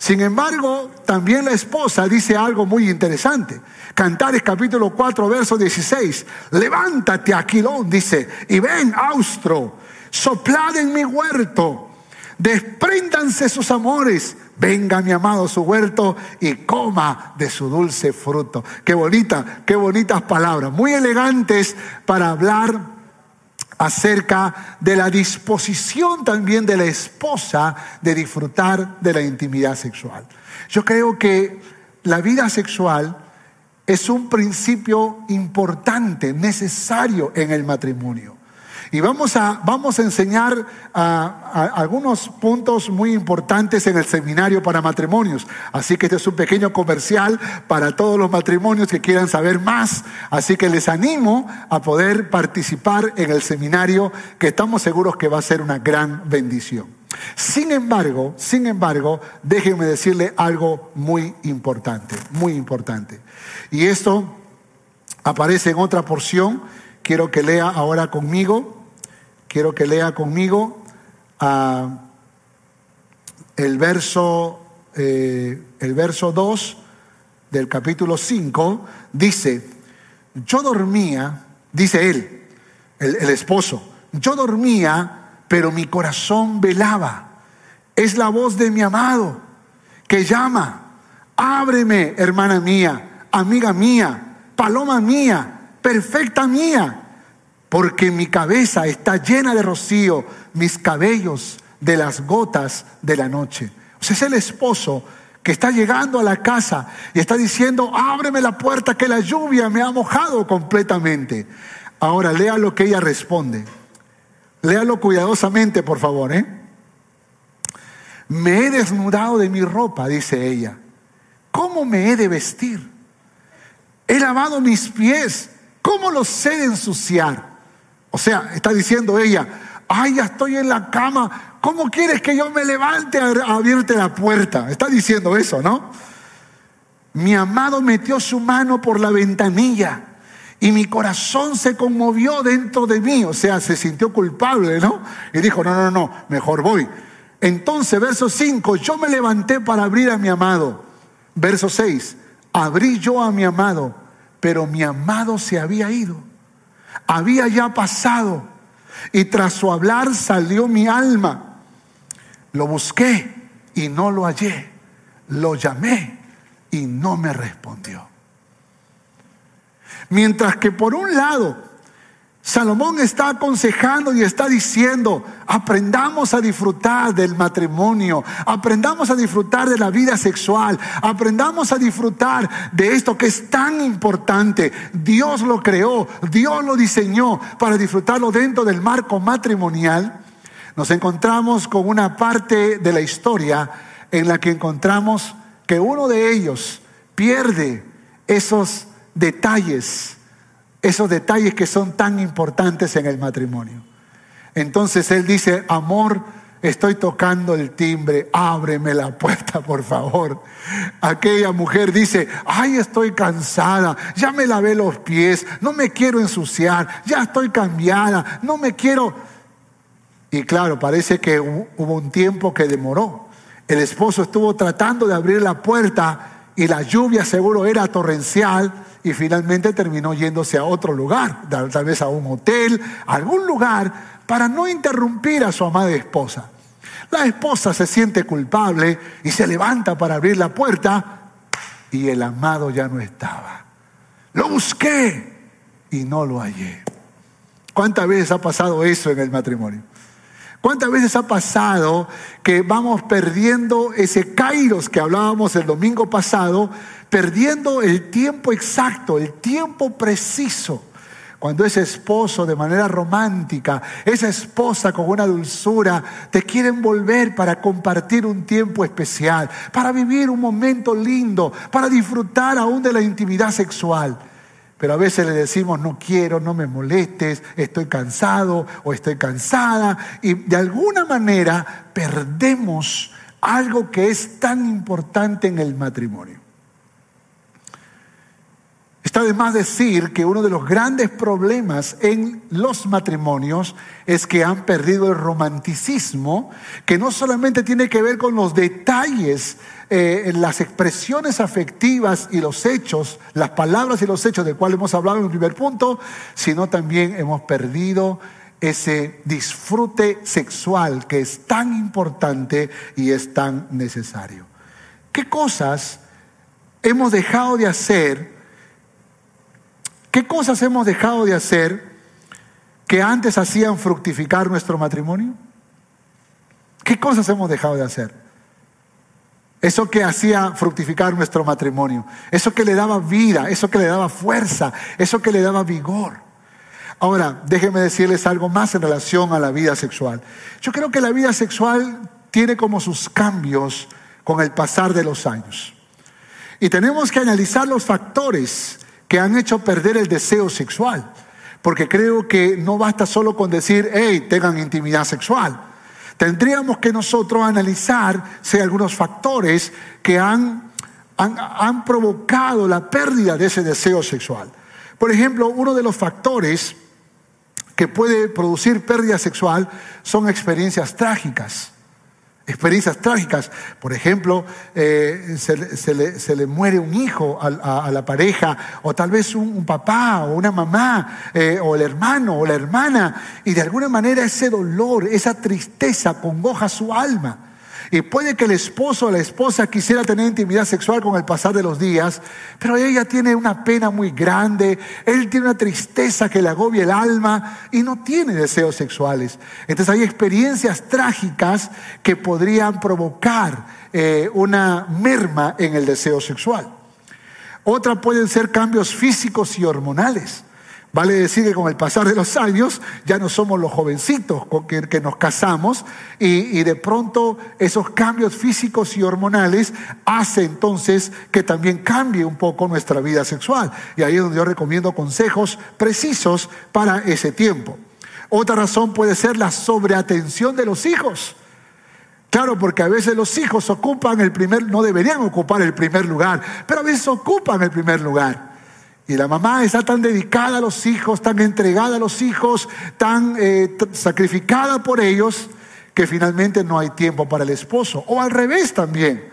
Sin embargo, también la esposa dice algo muy interesante. Cantares capítulo 4, verso 16. Levántate, Aquilón, dice, y ven, Austro, soplad en mi huerto, despréndanse sus amores, venga mi amado su huerto y coma de su dulce fruto. Qué bonita, qué bonitas palabras, muy elegantes para hablar acerca de la disposición también de la esposa de disfrutar de la intimidad sexual. Yo creo que la vida sexual es un principio importante, necesario en el matrimonio. Y vamos a, vamos a enseñar algunos puntos muy importantes en el seminario para matrimonios. Así que este es un pequeño comercial para todos los matrimonios que quieran saber más. Así que les animo a poder participar en el seminario que estamos seguros que va a ser una gran bendición. Sin embargo, sin embargo, déjenme decirle algo muy importante, muy importante. Y esto aparece en otra porción. Quiero que lea ahora conmigo Quiero que lea conmigo ah, el, verso, eh, el verso 2 del capítulo 5. Dice, yo dormía, dice él, el, el esposo, yo dormía, pero mi corazón velaba. Es la voz de mi amado que llama, ábreme, hermana mía, amiga mía, paloma mía, perfecta mía porque mi cabeza está llena de rocío, mis cabellos de las gotas de la noche. Es el esposo que está llegando a la casa y está diciendo, ábreme la puerta que la lluvia me ha mojado completamente. Ahora lea lo que ella responde. Léalo cuidadosamente, por favor. ¿eh? Me he desnudado de mi ropa, dice ella. ¿Cómo me he de vestir? He lavado mis pies. ¿Cómo los he de ensuciar? O sea, está diciendo ella, ay, ya estoy en la cama, ¿cómo quieres que yo me levante a abrirte la puerta? Está diciendo eso, ¿no? Mi amado metió su mano por la ventanilla y mi corazón se conmovió dentro de mí, o sea, se sintió culpable, ¿no? Y dijo, no, no, no, mejor voy. Entonces, verso 5, yo me levanté para abrir a mi amado. Verso 6, abrí yo a mi amado, pero mi amado se había ido había ya pasado y tras su hablar salió mi alma. Lo busqué y no lo hallé. Lo llamé y no me respondió. Mientras que por un lado Salomón está aconsejando y está diciendo, aprendamos a disfrutar del matrimonio, aprendamos a disfrutar de la vida sexual, aprendamos a disfrutar de esto que es tan importante. Dios lo creó, Dios lo diseñó para disfrutarlo dentro del marco matrimonial. Nos encontramos con una parte de la historia en la que encontramos que uno de ellos pierde esos detalles esos detalles que son tan importantes en el matrimonio. Entonces él dice, amor, estoy tocando el timbre, ábreme la puerta, por favor. Aquella mujer dice, ay, estoy cansada, ya me lavé los pies, no me quiero ensuciar, ya estoy cambiada, no me quiero... Y claro, parece que hubo un tiempo que demoró. El esposo estuvo tratando de abrir la puerta y la lluvia seguro era torrencial y finalmente terminó yéndose a otro lugar, tal vez a un hotel, a algún lugar, para no interrumpir a su amada esposa. La esposa se siente culpable y se levanta para abrir la puerta y el amado ya no estaba. Lo busqué y no lo hallé. ¿Cuántas veces ha pasado eso en el matrimonio? ¿Cuántas veces ha pasado que vamos perdiendo ese kairos que hablábamos el domingo pasado, perdiendo el tiempo exacto, el tiempo preciso? Cuando ese esposo de manera romántica, esa esposa con una dulzura, te quieren volver para compartir un tiempo especial, para vivir un momento lindo, para disfrutar aún de la intimidad sexual. Pero a veces le decimos, no quiero, no me molestes, estoy cansado o estoy cansada. Y de alguna manera perdemos algo que es tan importante en el matrimonio. Está de más decir que uno de los grandes problemas en los matrimonios es que han perdido el romanticismo, que no solamente tiene que ver con los detalles eh, las expresiones afectivas y los hechos, las palabras y los hechos del cual hemos hablado en el primer punto, sino también hemos perdido ese disfrute sexual que es tan importante y es tan necesario. ¿Qué cosas hemos dejado de hacer? ¿Qué cosas hemos dejado de hacer que antes hacían fructificar nuestro matrimonio? ¿Qué cosas hemos dejado de hacer? Eso que hacía fructificar nuestro matrimonio, eso que le daba vida, eso que le daba fuerza, eso que le daba vigor. Ahora, déjenme decirles algo más en relación a la vida sexual. Yo creo que la vida sexual tiene como sus cambios con el pasar de los años. Y tenemos que analizar los factores que han hecho perder el deseo sexual. Porque creo que no basta solo con decir, hey, tengan intimidad sexual. Tendríamos que nosotros analizar si hay algunos factores que han, han, han provocado la pérdida de ese deseo sexual. Por ejemplo, uno de los factores que puede producir pérdida sexual son experiencias trágicas experiencias trágicas. Por ejemplo, eh, se, le, muere un hijo a, la pareja, o tal vez un, papá, o una mamá, eh, o el hermano, o la hermana, y de alguna manera ese dolor, esa tristeza congoja su alma. Y puede que el esposo o la esposa quisiera tener intimidad sexual con el pasar de los días, pero ella tiene una pena muy grande, él tiene una tristeza que le agobia el alma y no tiene deseos sexuales. Entonces hay experiencias trágicas que podrían provocar eh, una merma en el deseo sexual. Otra pueden ser cambios físicos y hormonales. Vale decir que con el pasar de los años ya no somos los jovencitos con que, nos casamos y, y, de pronto esos cambios físicos y hormonales hacen entonces que también cambie un poco nuestra vida sexual. Y ahí es donde yo recomiendo consejos precisos para ese tiempo. Otra razón puede ser la sobreatención de los hijos. Claro, porque a veces los hijos ocupan el primer, no deberían ocupar el primer lugar, pero a veces ocupan el primer lugar. Y la mamá está tan dedicada a los hijos, tan entregada a los hijos, tan eh, sacrificada por ellos, que finalmente no hay tiempo para el esposo. O al revés también.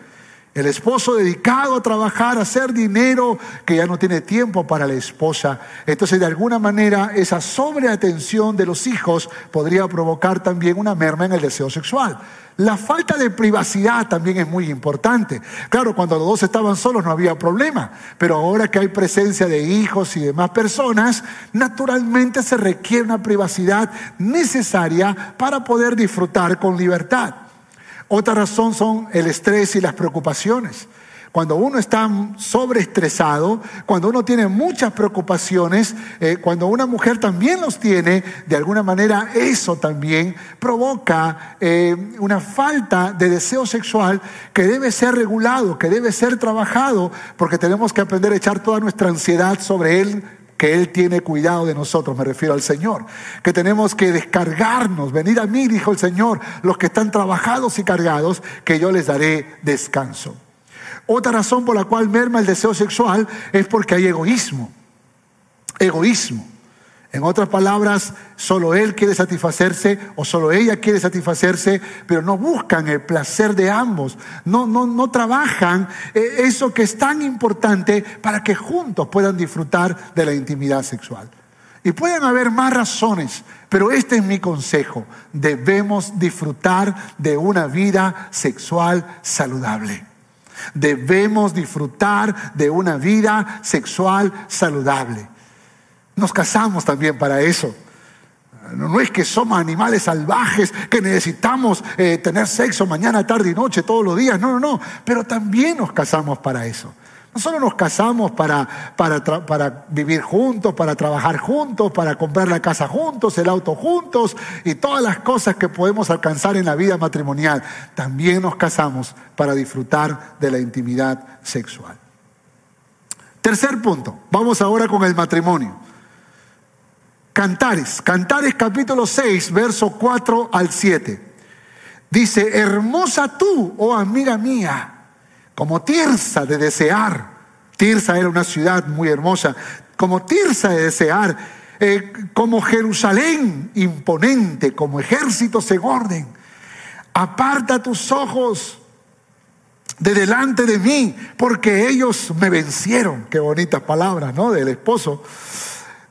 El esposo dedicado a trabajar, a hacer dinero, que ya no tiene tiempo para la esposa. Entonces, de alguna manera, esa sobreatención de los hijos podría provocar también una merma en el deseo sexual. La falta de privacidad también es muy importante. Claro, cuando los dos estaban solos no había problema, pero ahora que hay presencia de hijos y demás personas, naturalmente se requiere una privacidad necesaria para poder disfrutar con libertad. Otra razón son el estrés y las preocupaciones. Cuando uno está sobreestresado, cuando uno tiene muchas preocupaciones, eh, cuando una mujer también los tiene, de alguna manera eso también provoca eh, una falta de deseo sexual que debe ser regulado, que debe ser trabajado, porque tenemos que aprender a echar toda nuestra ansiedad sobre él que Él tiene cuidado de nosotros, me refiero al Señor, que tenemos que descargarnos, venir a mí, dijo el Señor, los que están trabajados y cargados, que yo les daré descanso. Otra razón por la cual merma el deseo sexual es porque hay egoísmo. Egoísmo. En otras palabras, solo él quiere satisfacerse o solo ella quiere satisfacerse, pero no buscan el placer de ambos, no, no, no trabajan eh, eso que es tan importante para que juntos puedan disfrutar de la intimidad sexual. Y pueden haber más razones, pero este es mi consejo. Debemos disfrutar de una vida sexual saludable. Debemos disfrutar de una vida sexual saludable. Nos casamos también para eso. No, es que somos animales salvajes, que necesitamos eh, tener sexo mañana, tarde y noche, todos los días. No, no, no. Pero también nos casamos para eso. No solo nos casamos para, para, para, vivir juntos, para trabajar juntos, para comprar la casa juntos, el auto juntos y todas las cosas que podemos alcanzar en la vida matrimonial. También nos casamos para disfrutar de la intimidad sexual. Tercer punto, vamos ahora con el matrimonio. Cantares, Cantares capítulo 6, verso 4 al 7. Dice, hermosa tú, oh amiga mía, como Tirsa de desear. Tirsa era una ciudad muy hermosa, como Tirsa de desear, eh, como Jerusalén imponente, como ejército se orden. Aparta tus ojos de delante de mí, porque ellos me vencieron. Qué bonitas palabras, ¿no? Del esposo.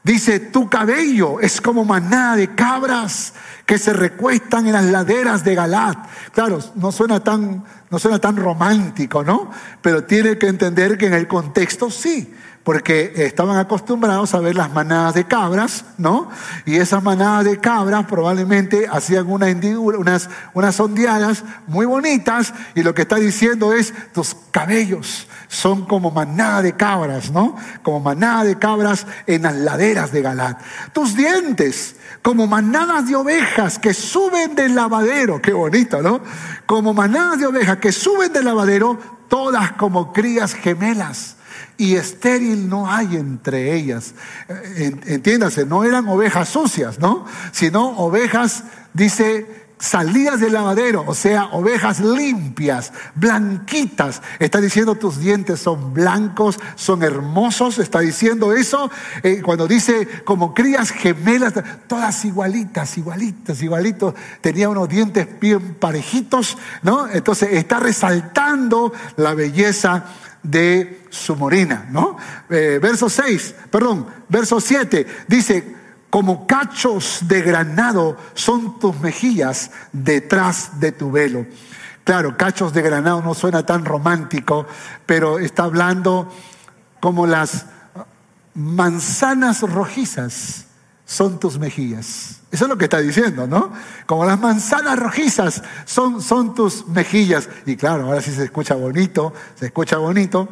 Dice, tu cabello es como manada de cabras que se recuestan en las laderas de Galat. Claro, no suena tan, no suena tan romántico, ¿no? Pero tiene que entender que en el contexto sí porque estaban acostumbrados a ver las manadas de cabras, ¿no? Y esas manadas de cabras probablemente hacían una unas, unas ondeadas muy bonitas, y lo que está diciendo es, tus cabellos son como manada de cabras, ¿no? Como manada de cabras en las laderas de Galat. Tus dientes, como manadas de ovejas que suben del lavadero, qué bonito, ¿no? Como manadas de ovejas que suben del lavadero, todas como crías gemelas y estéril no hay entre ellas. Eh, entiéndase, no eran ovejas sucias, ¿no? Sino ovejas, dice, salidas del lavadero, o sea, ovejas limpias, blanquitas. Está diciendo tus dientes son blancos, son hermosos. Está diciendo eso eh, cuando dice como crías gemelas, todas igualitas, igualitas, igualitos. Tenía unos dientes bien parejitos, ¿no? Entonces está resaltando la belleza de su morina, ¿no? Eh, verso 6, perdón, verso 7, dice, como cachos de granado son tus mejillas detrás de tu velo. Claro, cachos de granado no suena tan romántico, pero está hablando como las manzanas rojizas son tus mejillas. Eso es lo que está diciendo, ¿no? Como las manzanas rojizas son, son tus mejillas. Y claro, ahora sí se escucha bonito, se escucha bonito.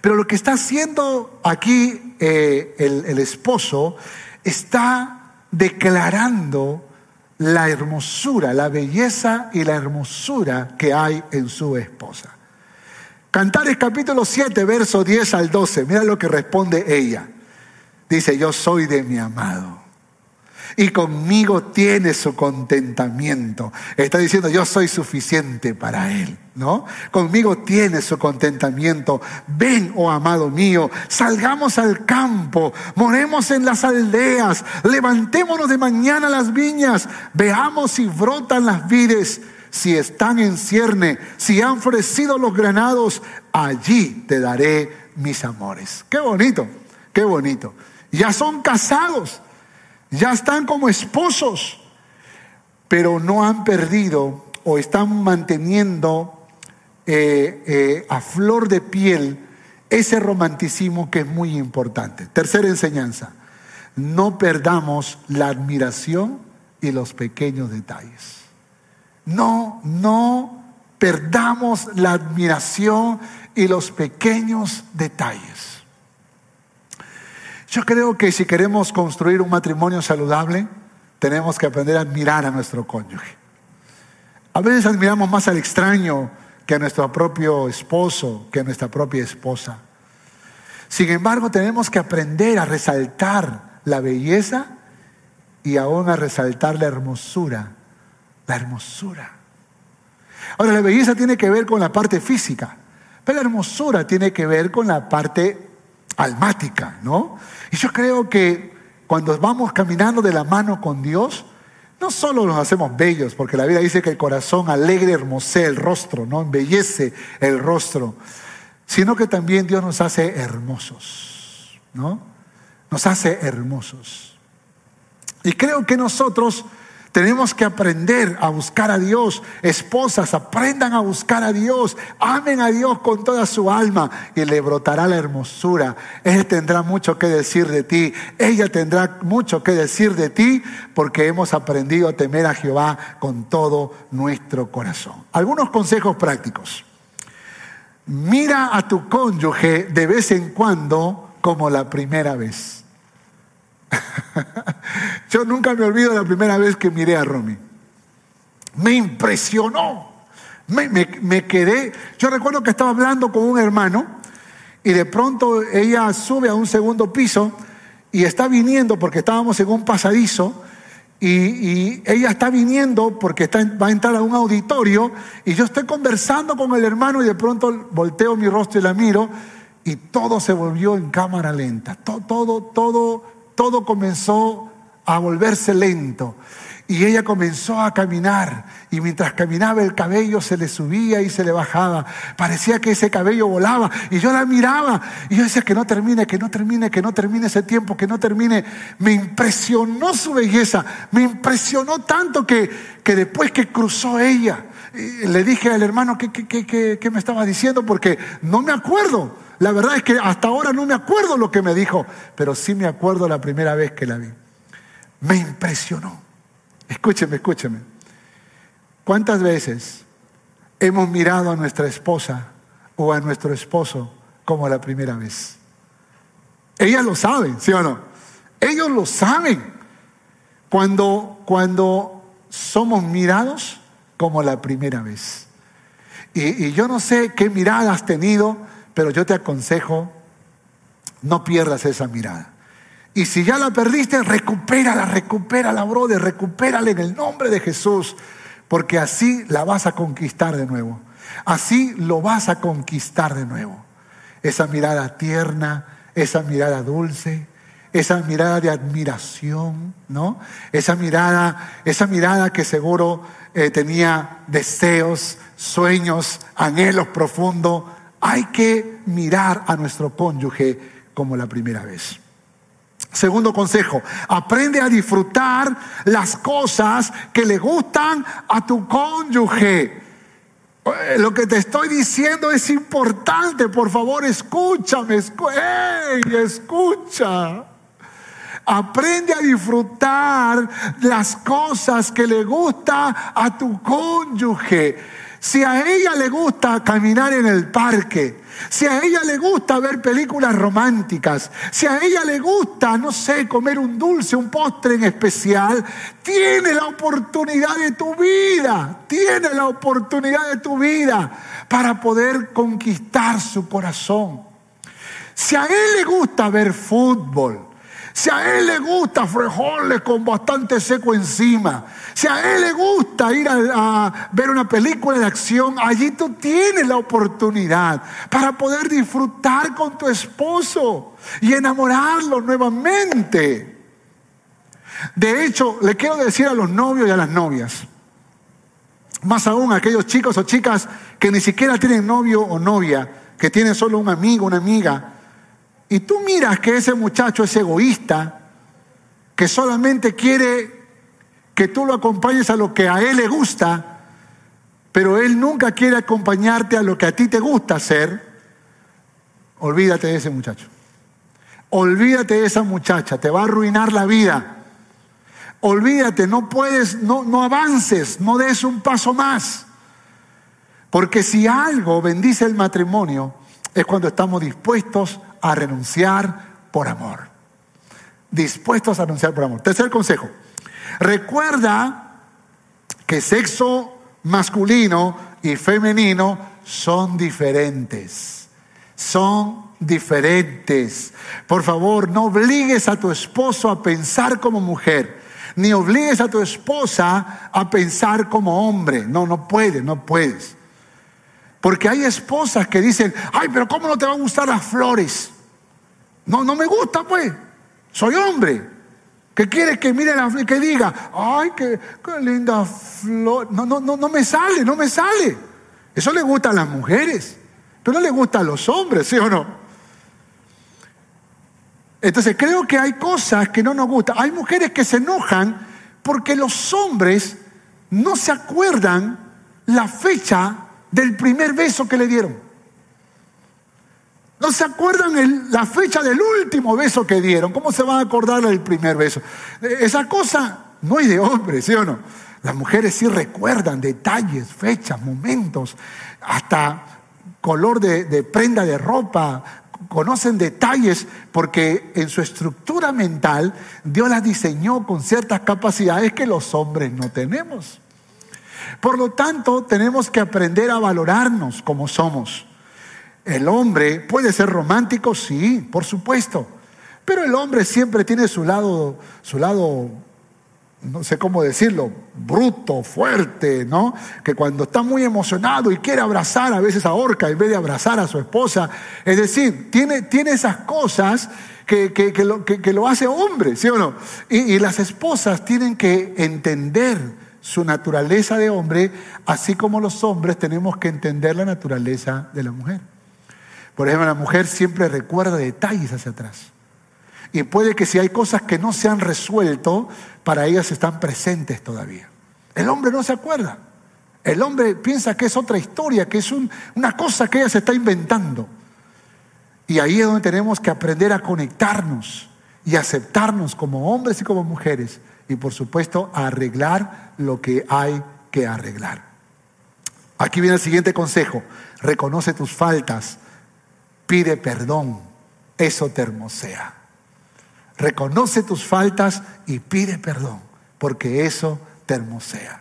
Pero lo que está haciendo aquí eh, el, el esposo está declarando la hermosura, la belleza y la hermosura que hay en su esposa. Cantares capítulo 7, verso 10 al 12. Mira lo que responde ella. Dice, yo soy de mi amado. Y conmigo tiene su contentamiento. Está diciendo, yo soy suficiente para él, ¿no? Conmigo tiene su contentamiento. Ven, oh amado mío, salgamos al campo, moremos en las aldeas, levantémonos de mañana las viñas, veamos si brotan las vides, si están en cierne, si han florecido los granados, allí te daré mis amores. Qué bonito, qué bonito ya son casados, ya están como esposos, pero no han perdido o están manteniendo eh, eh, a flor de piel ese romanticismo que es muy importante. Tercera enseñanza, no perdamos la admiración y los pequeños detalles. No, no perdamos la admiración y los pequeños detalles. Yo creo que si queremos construir un matrimonio saludable, tenemos que aprender a admirar a nuestro cónyuge. A veces admiramos más al extraño que a nuestro propio esposo, que a nuestra propia esposa. Sin embargo, tenemos que aprender a resaltar la belleza y aún a resaltar la hermosura. La hermosura. Ahora, la belleza tiene que ver con la parte física, pero la hermosura tiene que ver con la parte almática, ¿no? Y yo creo que cuando vamos caminando de la mano con Dios, no solo nos hacemos bellos, porque la Biblia dice que el corazón alegre hermosea el rostro, ¿no? Embellece el rostro, sino que también Dios nos hace hermosos, ¿no? Nos hace hermosos. Y creo que nosotros tenemos que aprender a buscar a Dios. Esposas, aprendan a buscar a Dios. Amen a Dios con toda su alma y le brotará la hermosura. Él tendrá mucho que decir de ti. Ella tendrá mucho que decir de ti porque hemos aprendido a temer a Jehová con todo nuestro corazón. Algunos consejos prácticos. Mira a tu cónyuge de vez en cuando como la primera vez. Yo nunca me olvido la primera vez que miré a Romy. Me impresionó. Me, quedé. Yo recuerdo que estaba hablando con un hermano y de pronto ella sube a un segundo piso y está viniendo porque estábamos en un pasadizo. Y, ella está viniendo porque está, va a entrar a un auditorio y yo estoy conversando con el hermano y de pronto volteo mi rostro y la miro y todo se volvió en cámara lenta. Todo, todo, todo todo comenzó a volverse lento. Y ella comenzó a caminar y mientras caminaba el cabello se le subía y se le bajaba. Parecía que ese cabello volaba y yo la miraba y yo decía que no termine, que no termine, que no termine ese tiempo, que no termine. Me impresionó su belleza, me impresionó tanto que, que después que cruzó ella, le dije al hermano qué, qué me estaba diciendo porque no me acuerdo. La verdad es que hasta ahora no me acuerdo lo que me dijo, pero sí me acuerdo la primera vez que la vi. Me impresionó. Escúcheme, escúcheme. ¿Cuántas veces hemos mirado a nuestra esposa o a nuestro esposo como la primera vez? Ellas lo saben, ¿sí o no? Ellos lo saben. Cuando, cuando somos mirados como la primera vez. Y, y yo no sé qué mirada has tenido pero yo te aconsejo, no pierdas esa mirada. Y si ya la perdiste, recupérala, recupérala, brother, recupérala en el nombre de Jesús, porque así la vas a conquistar de nuevo. Así lo vas a conquistar de nuevo. Esa mirada tierna, esa mirada dulce, esa mirada de admiración, ¿no? Esa mirada, esa mirada que seguro eh, tenía deseos, sueños, anhelos profundos hay que mirar a nuestro cónyuge como la primera vez. Segundo consejo, aprende a disfrutar las cosas que le gustan a tu cónyuge. Eh, lo que te estoy diciendo es importante, por favor, escúchame, escucha. Aprende a disfrutar las cosas que le gusta a tu cónyuge. Si a ella le gusta caminar en el parque, si a ella le gusta ver películas románticas, si a ella le gusta, no sé, comer un dulce, un postre en especial, tiene la oportunidad de tu vida, tiene la oportunidad de tu vida para poder conquistar su corazón. Si a él le gusta ver fútbol, si a él le gusta frijoles con bastante seco encima, si a él le gusta ir a, ver una película de acción, allí tú tienes la oportunidad para poder disfrutar con tu esposo y enamorarlo nuevamente. De hecho, le quiero decir a los novios y a las novias, más aún a aquellos chicos o chicas que ni siquiera tienen novio o novia, que tienen solo un amigo, una amiga, y tú miras que ese muchacho es egoísta, que solamente quiere que tú lo acompañes a lo que a él le gusta, pero él nunca quiere acompañarte a lo que a ti te gusta hacer, olvídate de ese muchacho. Olvídate de esa muchacha, te va a arruinar la vida. Olvídate, no puedes, no, no avances, no des un paso más. Porque si algo bendice el matrimonio, es cuando estamos dispuestos a renunciar por amor. Dispuestos a renunciar por amor. Tercer consejo. Recuerda que sexo masculino y femenino son diferentes. Son diferentes. Por favor, no obligues a tu esposo a pensar como mujer, ni obligues a tu esposa a pensar como hombre. No, no puedes, no puedes. Porque hay esposas que dicen, ay, pero ¿cómo no te van a gustar las flores? No, no me gusta, pues. Soy hombre. ¿Qué quieres que mire la flor que diga, ay, qué, qué linda flor? No, no, no, no me sale, no me sale. Eso le gusta a las mujeres, pero no le gusta a los hombres, ¿sí o no? Entonces creo que hay cosas que no nos gustan. Hay mujeres que se enojan porque los hombres no se acuerdan la fecha del primer beso que le dieron. No se acuerdan la fecha del último beso que dieron. ¿Cómo se van a acordar del primer beso? Esa cosa no es de hombres, ¿sí o no? Las mujeres sí recuerdan detalles, fechas, momentos, hasta color de, de prenda de ropa, conocen detalles porque en su estructura mental Dios las diseñó con ciertas capacidades que los hombres no tenemos. Por lo tanto, tenemos que aprender a valorarnos como somos. El hombre puede ser romántico, sí, por supuesto, pero el hombre siempre tiene su lado, su lado, no sé cómo decirlo, bruto, fuerte, ¿no? Que cuando está muy emocionado y quiere abrazar, a veces ahorca en vez de abrazar a su esposa. Es decir, tiene, tiene esas cosas que, que, lo, que, lo, hace hombre, ¿sí o no? y las esposas tienen que entender su naturaleza de hombre, así como los hombres tenemos que entender la naturaleza de la mujer. Por ejemplo, la mujer siempre recuerda detalles hacia atrás. Y puede que si hay cosas que no se han resuelto, para ellas están presentes todavía. El hombre no se acuerda. El hombre piensa que es otra historia, que es una cosa que ella se está inventando. Y ahí es donde tenemos que aprender a conectarnos y aceptarnos como hombres y como mujeres. Y por supuesto, arreglar lo que hay que arreglar. Aquí viene el siguiente consejo. Reconoce tus faltas pide perdón, eso te hermosea. Reconoce tus faltas y pide perdón, porque eso te hermosea.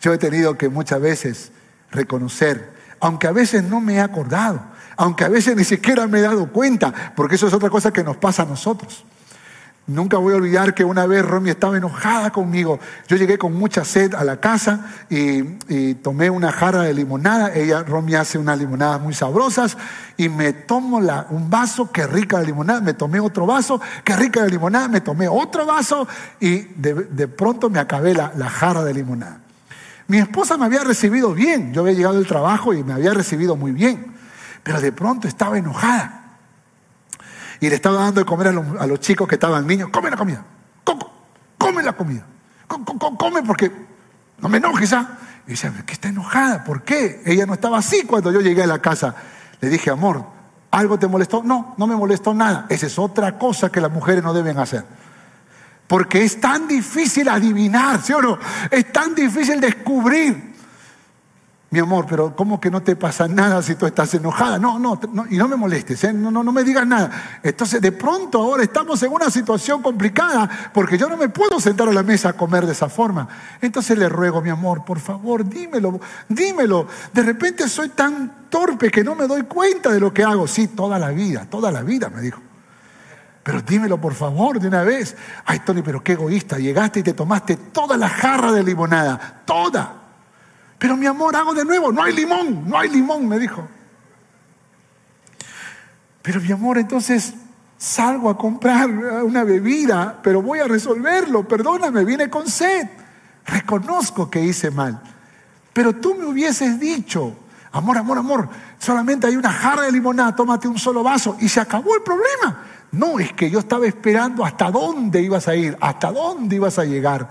Yo he tenido que muchas veces reconocer, aunque a veces no me he acordado, aunque a veces ni siquiera me he dado cuenta, porque eso es otra cosa que nos pasa a nosotros. Nunca voy a olvidar que una vez Romy estaba enojada conmigo. Yo llegué con mucha sed a la casa y, tomé una jarra de limonada. Ella, Romy, hace unas limonadas muy sabrosas y me tomo un vaso, qué rica la limonada. Me tomé otro vaso, qué rica la limonada. Me tomé otro vaso y de, pronto me acabé la, la jarra de limonada. Mi esposa me había recibido bien. Yo había llegado del trabajo y me había recibido muy bien. Pero de pronto estaba enojada. Y le estaba dando de comer a los, chicos que estaban niños, come la comida, come, la comida, come, porque no me enojes, ¿ah? Y dice, ¿qué está enojada? ¿Por qué? Ella no estaba así cuando yo llegué a la casa. Le dije, amor, ¿algo te molestó? No, no me molestó nada. Esa es otra cosa que las mujeres no deben hacer. Porque es tan difícil adivinar, ¿sí o no? Es tan difícil descubrir mi amor, pero ¿cómo que no te pasa nada si tú estás enojada? No, no, y no me molestes, ¿eh? no, no, no me digas nada. Entonces, de pronto ahora estamos en una situación complicada porque yo no me puedo sentar a la mesa a comer de esa forma. Entonces le ruego, mi amor, por favor, dímelo, dímelo. De repente soy tan torpe que no me doy cuenta de lo que hago. Sí, toda la vida, toda la vida, me dijo. Pero dímelo por favor de una vez. Ay, Tony, pero qué egoísta. Llegaste y te tomaste toda la jarra de limonada. Toda. Pero mi amor, hago de nuevo, no hay limón, no hay limón, me dijo. Pero mi amor, entonces salgo a comprar una bebida, pero voy a resolverlo, perdóname, viene con sed. Reconozco que hice mal. Pero tú me hubieses dicho, amor, amor, amor, solamente hay una jarra de limonada, tómate un solo vaso y se acabó el problema. No, es que yo estaba esperando hasta dónde ibas a ir, hasta dónde ibas a llegar.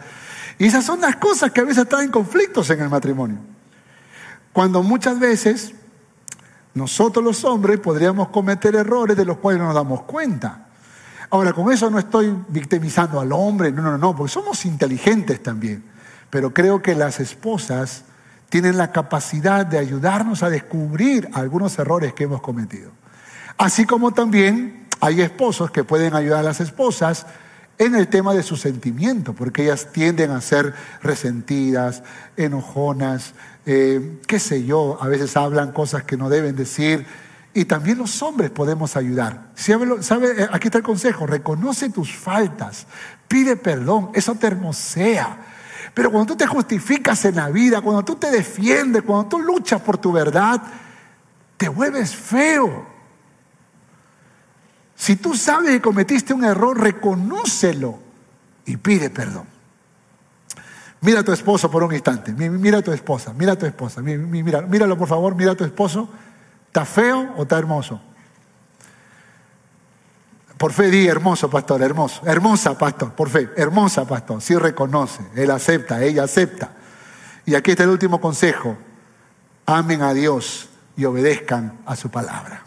Y esas son las cosas que a veces traen conflictos en el matrimonio. Cuando muchas veces nosotros los hombres podríamos cometer errores de los cuales no nos damos cuenta. Ahora, con eso no estoy victimizando al hombre, no, no, no, porque somos inteligentes también. Pero creo que las esposas tienen la capacidad de ayudarnos a descubrir algunos errores que hemos cometido. Así como también hay esposos que pueden ayudar a las esposas en el tema de su sentimiento, porque ellas tienden a ser resentidas, enojonas, eh, qué sé yo, a veces hablan cosas que no deben decir Y también los hombres podemos ayudar. ¿Sabe? Aquí está el consejo. Reconoce tus faltas. Pide perdón. Eso te hermosea. Pero cuando tú te justificas en la vida, cuando tú te defiendes, cuando tú luchas por tu verdad, te vuelves feo. Si tú sabes que cometiste un error, reconócelo y pide perdón. Mira a tu esposo por un instante. Mira a tu esposa. Mira a tu esposa. Mira, míralo por favor. Mira a tu esposo. ¿Está feo o está hermoso? Por fe di hermoso, pastor, hermoso. Hermosa, pastor, por fe. Hermosa, pastor. Sí reconoce. Él acepta, ella acepta. Y aquí está el último consejo. Amen a Dios y obedezcan a su palabra.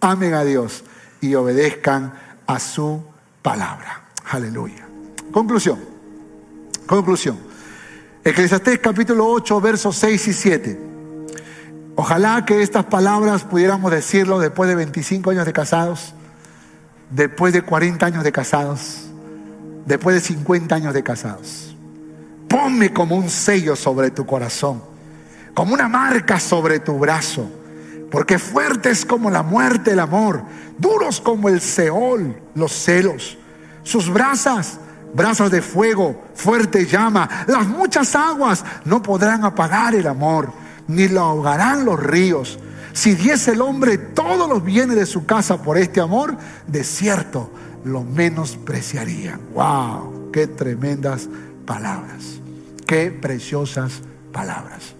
Amen a Dios y obedezcan a su palabra. Aleluya. Conclusión. Conclusión. Eclesiastés capítulo 8, versos 6 y 7. Ojalá que estas palabras pudiéramos decirlo después de 25 años de casados, después de 40 años de casados, después de 50 años de casados. Ponme como un sello sobre tu corazón como una marca sobre tu brazo. Porque fuerte es como la muerte el amor, duros como el Seol los celos. Sus brasas, brasas de fuego, fuerte llama. Las muchas aguas no podrán apagar el amor, ni lo ahogarán los ríos. Si diese el hombre todos los bienes de su casa por este amor, de cierto lo menospreciaría. ¡Wow! ¡Qué tremendas palabras! ¡Qué preciosas palabras!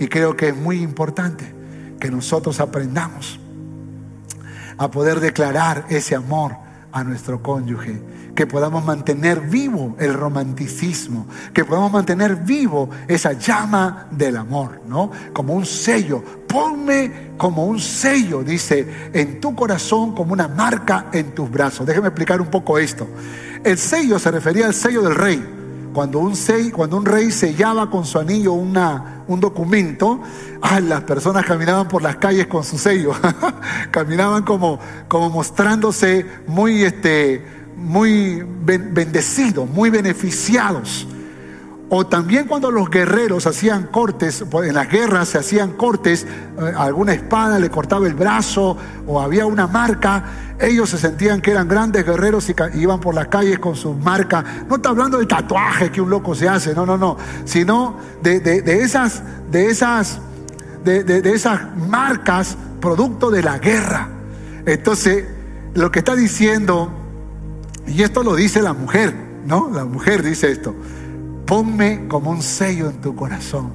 Y creo que es muy importante que nosotros aprendamos a poder declarar ese amor a nuestro cónyuge, que podamos mantener vivo el romanticismo, que podamos mantener vivo esa llama del amor, ¿no? Como un sello, ponme como un sello, dice, en tu corazón, como una marca en tus brazos. Déjeme explicar un poco esto. El sello se refería al sello del rey. Cuando un, cuando un rey sellaba con su anillo una, un documento, ah, las personas caminaban por las calles con su sello, caminaban como, como mostrándose muy, este, muy bendecidos, muy beneficiados. O también cuando los guerreros hacían cortes, en las guerras se hacían cortes, eh, alguna espada le cortaba el brazo o había una marca, ellos se sentían que eran grandes guerreros y iban por las calles con su marca. No está hablando de tatuaje que un loco se hace, no, no, no, sino de, de esas, de esas, de, esas marcas producto de la guerra. Entonces, lo que está diciendo, y esto lo dice la mujer, ¿no? La mujer dice esto ponme como un sello en tu corazón,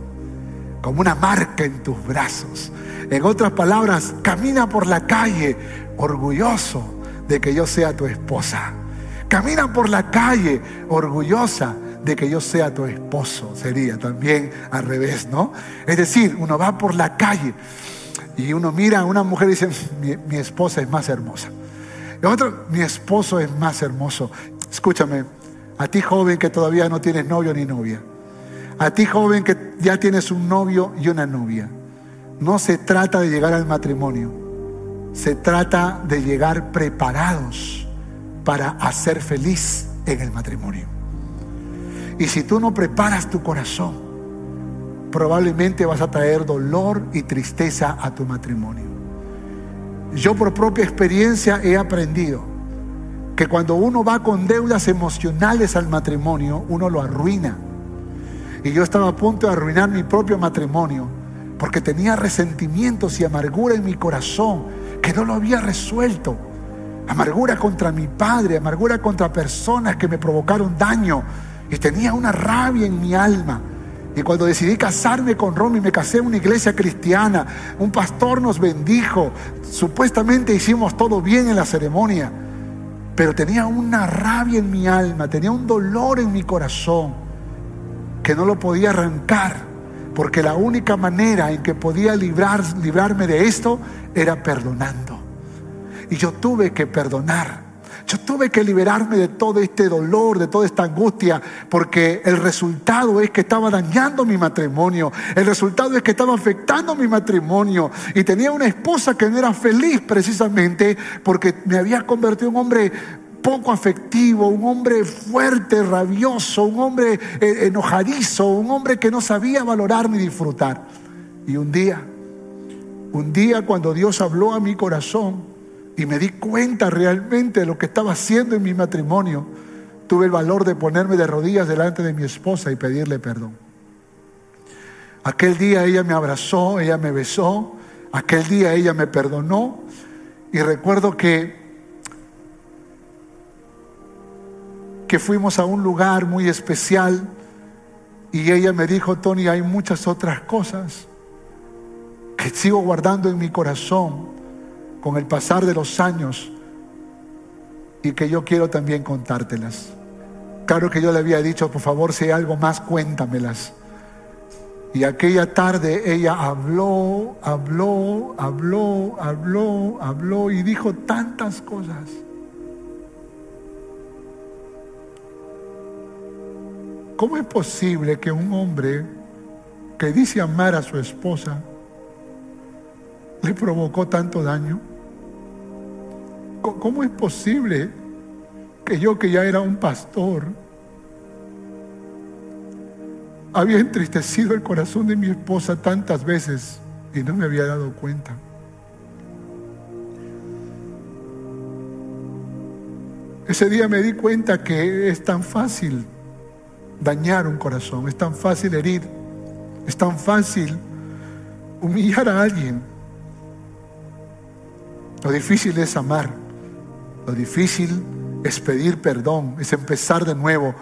como una marca en tus brazos. En otras palabras, camina por la calle orgulloso de que yo sea tu esposa. Camina por la calle orgullosa de que yo sea tu esposo. Sería también al revés, ¿no? Es decir, uno va por la calle y uno mira a una mujer y dice, mi, esposa es más hermosa. Y otro, mi esposo es más hermoso. Escúchame, a ti joven que todavía no tienes novio ni novia. A ti joven que ya tienes un novio y una novia. No se trata de llegar al matrimonio. Se trata de llegar preparados para hacer feliz en el matrimonio. Y si tú no preparas tu corazón, probablemente vas a traer dolor y tristeza a tu matrimonio. Yo por propia experiencia he aprendido que cuando uno va con deudas emocionales al matrimonio, uno lo arruina. Y yo estaba a punto de arruinar mi propio matrimonio porque tenía resentimientos y amargura en mi corazón que no lo había resuelto. Amargura contra mi padre, amargura contra personas que me provocaron daño. Y tenía una rabia en mi alma. Y cuando decidí casarme con Romy, me casé en una iglesia cristiana. Un pastor nos bendijo. Supuestamente hicimos todo bien en la ceremonia. Pero tenía una rabia en mi alma, tenía un dolor en mi corazón que no lo podía arrancar, porque la única manera en que podía librar, librarme de esto era perdonando. Y yo tuve que perdonar. Yo tuve que liberarme de todo este dolor, de toda esta angustia, porque el resultado es que estaba dañando mi matrimonio, el resultado es que estaba afectando mi matrimonio y tenía una esposa que no era feliz precisamente porque me había convertido en un hombre poco afectivo, un hombre fuerte, rabioso, un hombre eh, enojadizo, un hombre que no sabía valorar ni disfrutar. Y un día Un día cuando Dios habló a mi corazón y me di cuenta realmente de lo que estaba haciendo en mi matrimonio, tuve el valor de ponerme de rodillas delante de mi esposa y pedirle perdón. Aquel día ella me abrazó, ella me besó, aquel día ella me perdonó. Y recuerdo que que fuimos a un lugar muy especial y ella me dijo, Tony, hay muchas otras cosas que sigo guardando en mi corazón con el pasar de los años y que yo quiero también contártelas. Claro que yo le había dicho, por favor, si hay algo más, cuéntamelas. Y aquella tarde ella habló, habló, habló, habló, habló y dijo tantas cosas. ¿Cómo es posible que un hombre que dice amar a su esposa le provocó tanto daño? ¿Cómo es posible que yo que ya era un pastor había entristecido el corazón de mi esposa tantas veces y no me había dado cuenta? Ese día me di cuenta que es tan fácil dañar un corazón, es tan fácil herir, es tan fácil humillar a alguien. Lo difícil es amar, lo difícil es pedir perdón, es empezar de nuevo,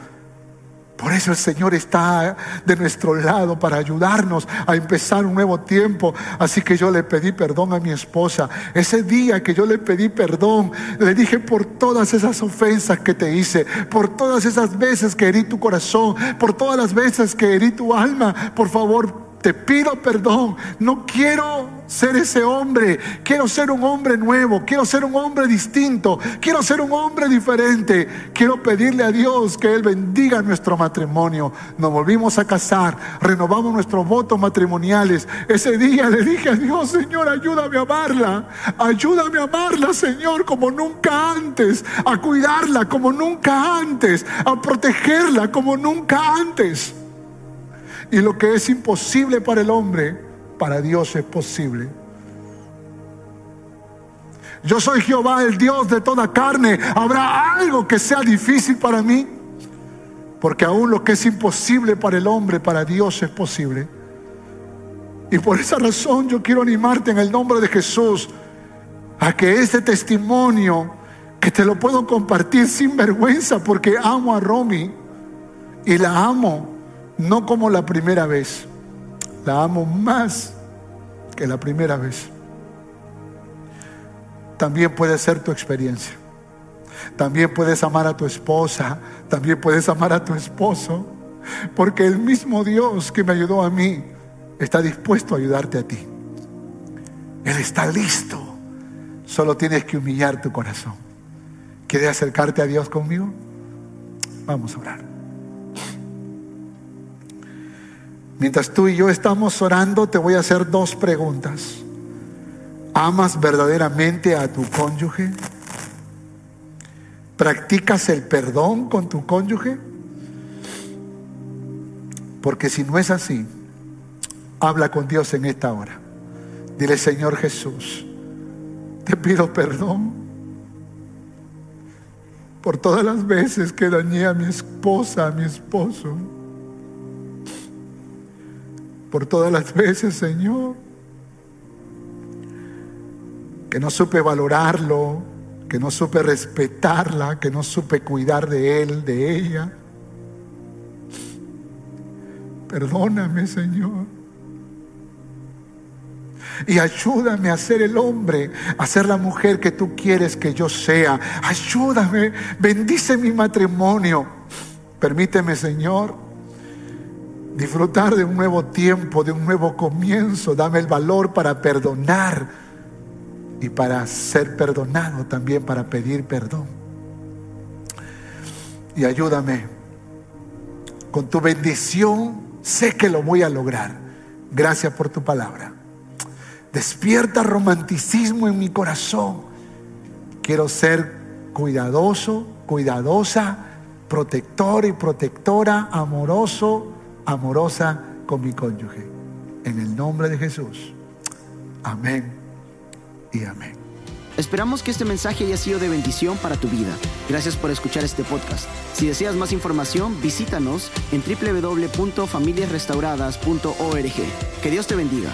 por eso el Señor está de nuestro lado para ayudarnos a empezar un nuevo tiempo. Así que yo le pedí perdón a mi esposa. Ese día que yo le pedí perdón, le dije por todas esas ofensas que te hice, por todas esas veces que herí tu corazón, por todas las veces que herí tu alma. Por favor, te pido perdón. No quiero ser ese hombre. Quiero ser un hombre nuevo. Quiero ser un hombre distinto. Quiero ser un hombre diferente. Quiero pedirle a Dios que Él bendiga nuestro matrimonio. Nos volvimos a casar. Renovamos nuestros votos matrimoniales. Ese día le dije a Dios, Señor, ayúdame a amarla. Ayúdame a amarla, Señor, como nunca antes. A cuidarla como nunca antes. A protegerla como nunca antes. Y lo que es imposible para el hombre, para Dios es posible. Yo soy Jehová, el Dios de toda carne. ¿Habrá algo que sea difícil para mí? Porque aún lo que es imposible para el hombre, para Dios es posible. Y por esa razón yo quiero animarte en el nombre de Jesús a que este testimonio, que te lo puedo compartir sin vergüenza, porque amo a Romy y la amo no como la primera vez. La amo más que la primera vez. También puede ser tu experiencia. También puedes amar a tu esposa. También puedes amar a tu esposo. Porque el mismo Dios que me ayudó a mí está dispuesto a ayudarte a ti. Él está listo. Solo tienes que humillar tu corazón. ¿Quieres acercarte a Dios conmigo? Vamos a orar. Mientras tú y yo estamos orando, te voy a hacer dos preguntas. ¿Amas verdaderamente a tu cónyuge? ¿Practicas el perdón con tu cónyuge? Porque si no es así, habla con Dios en esta hora. Dile, Señor Jesús, te pido perdón por todas las veces que dañé a mi esposa, a mi esposo por todas las veces, Señor, que no supe valorarlo, que no supe respetarla, que no supe cuidar de él, de ella. Perdóname, Señor. Y ayúdame a ser el hombre, a ser la mujer que tú quieres que yo sea. Ayúdame, bendice mi matrimonio. Permíteme, Señor, disfrutar de un nuevo tiempo, de un nuevo comienzo. Dame el valor para perdonar y para ser perdonado también, para pedir perdón. Y ayúdame. Con tu bendición sé que lo voy a lograr. Gracias por tu palabra. Despierta romanticismo en mi corazón. Quiero ser cuidadoso, cuidadosa, protector y protectora, amoroso, amorosa con mi cónyuge. En el nombre de Jesús. Amén y amén. Esperamos que este mensaje haya sido de bendición para tu vida. Gracias por escuchar este podcast. Si deseas más información, visítanos en www.familiasrestauradas.org. Que Dios te bendiga.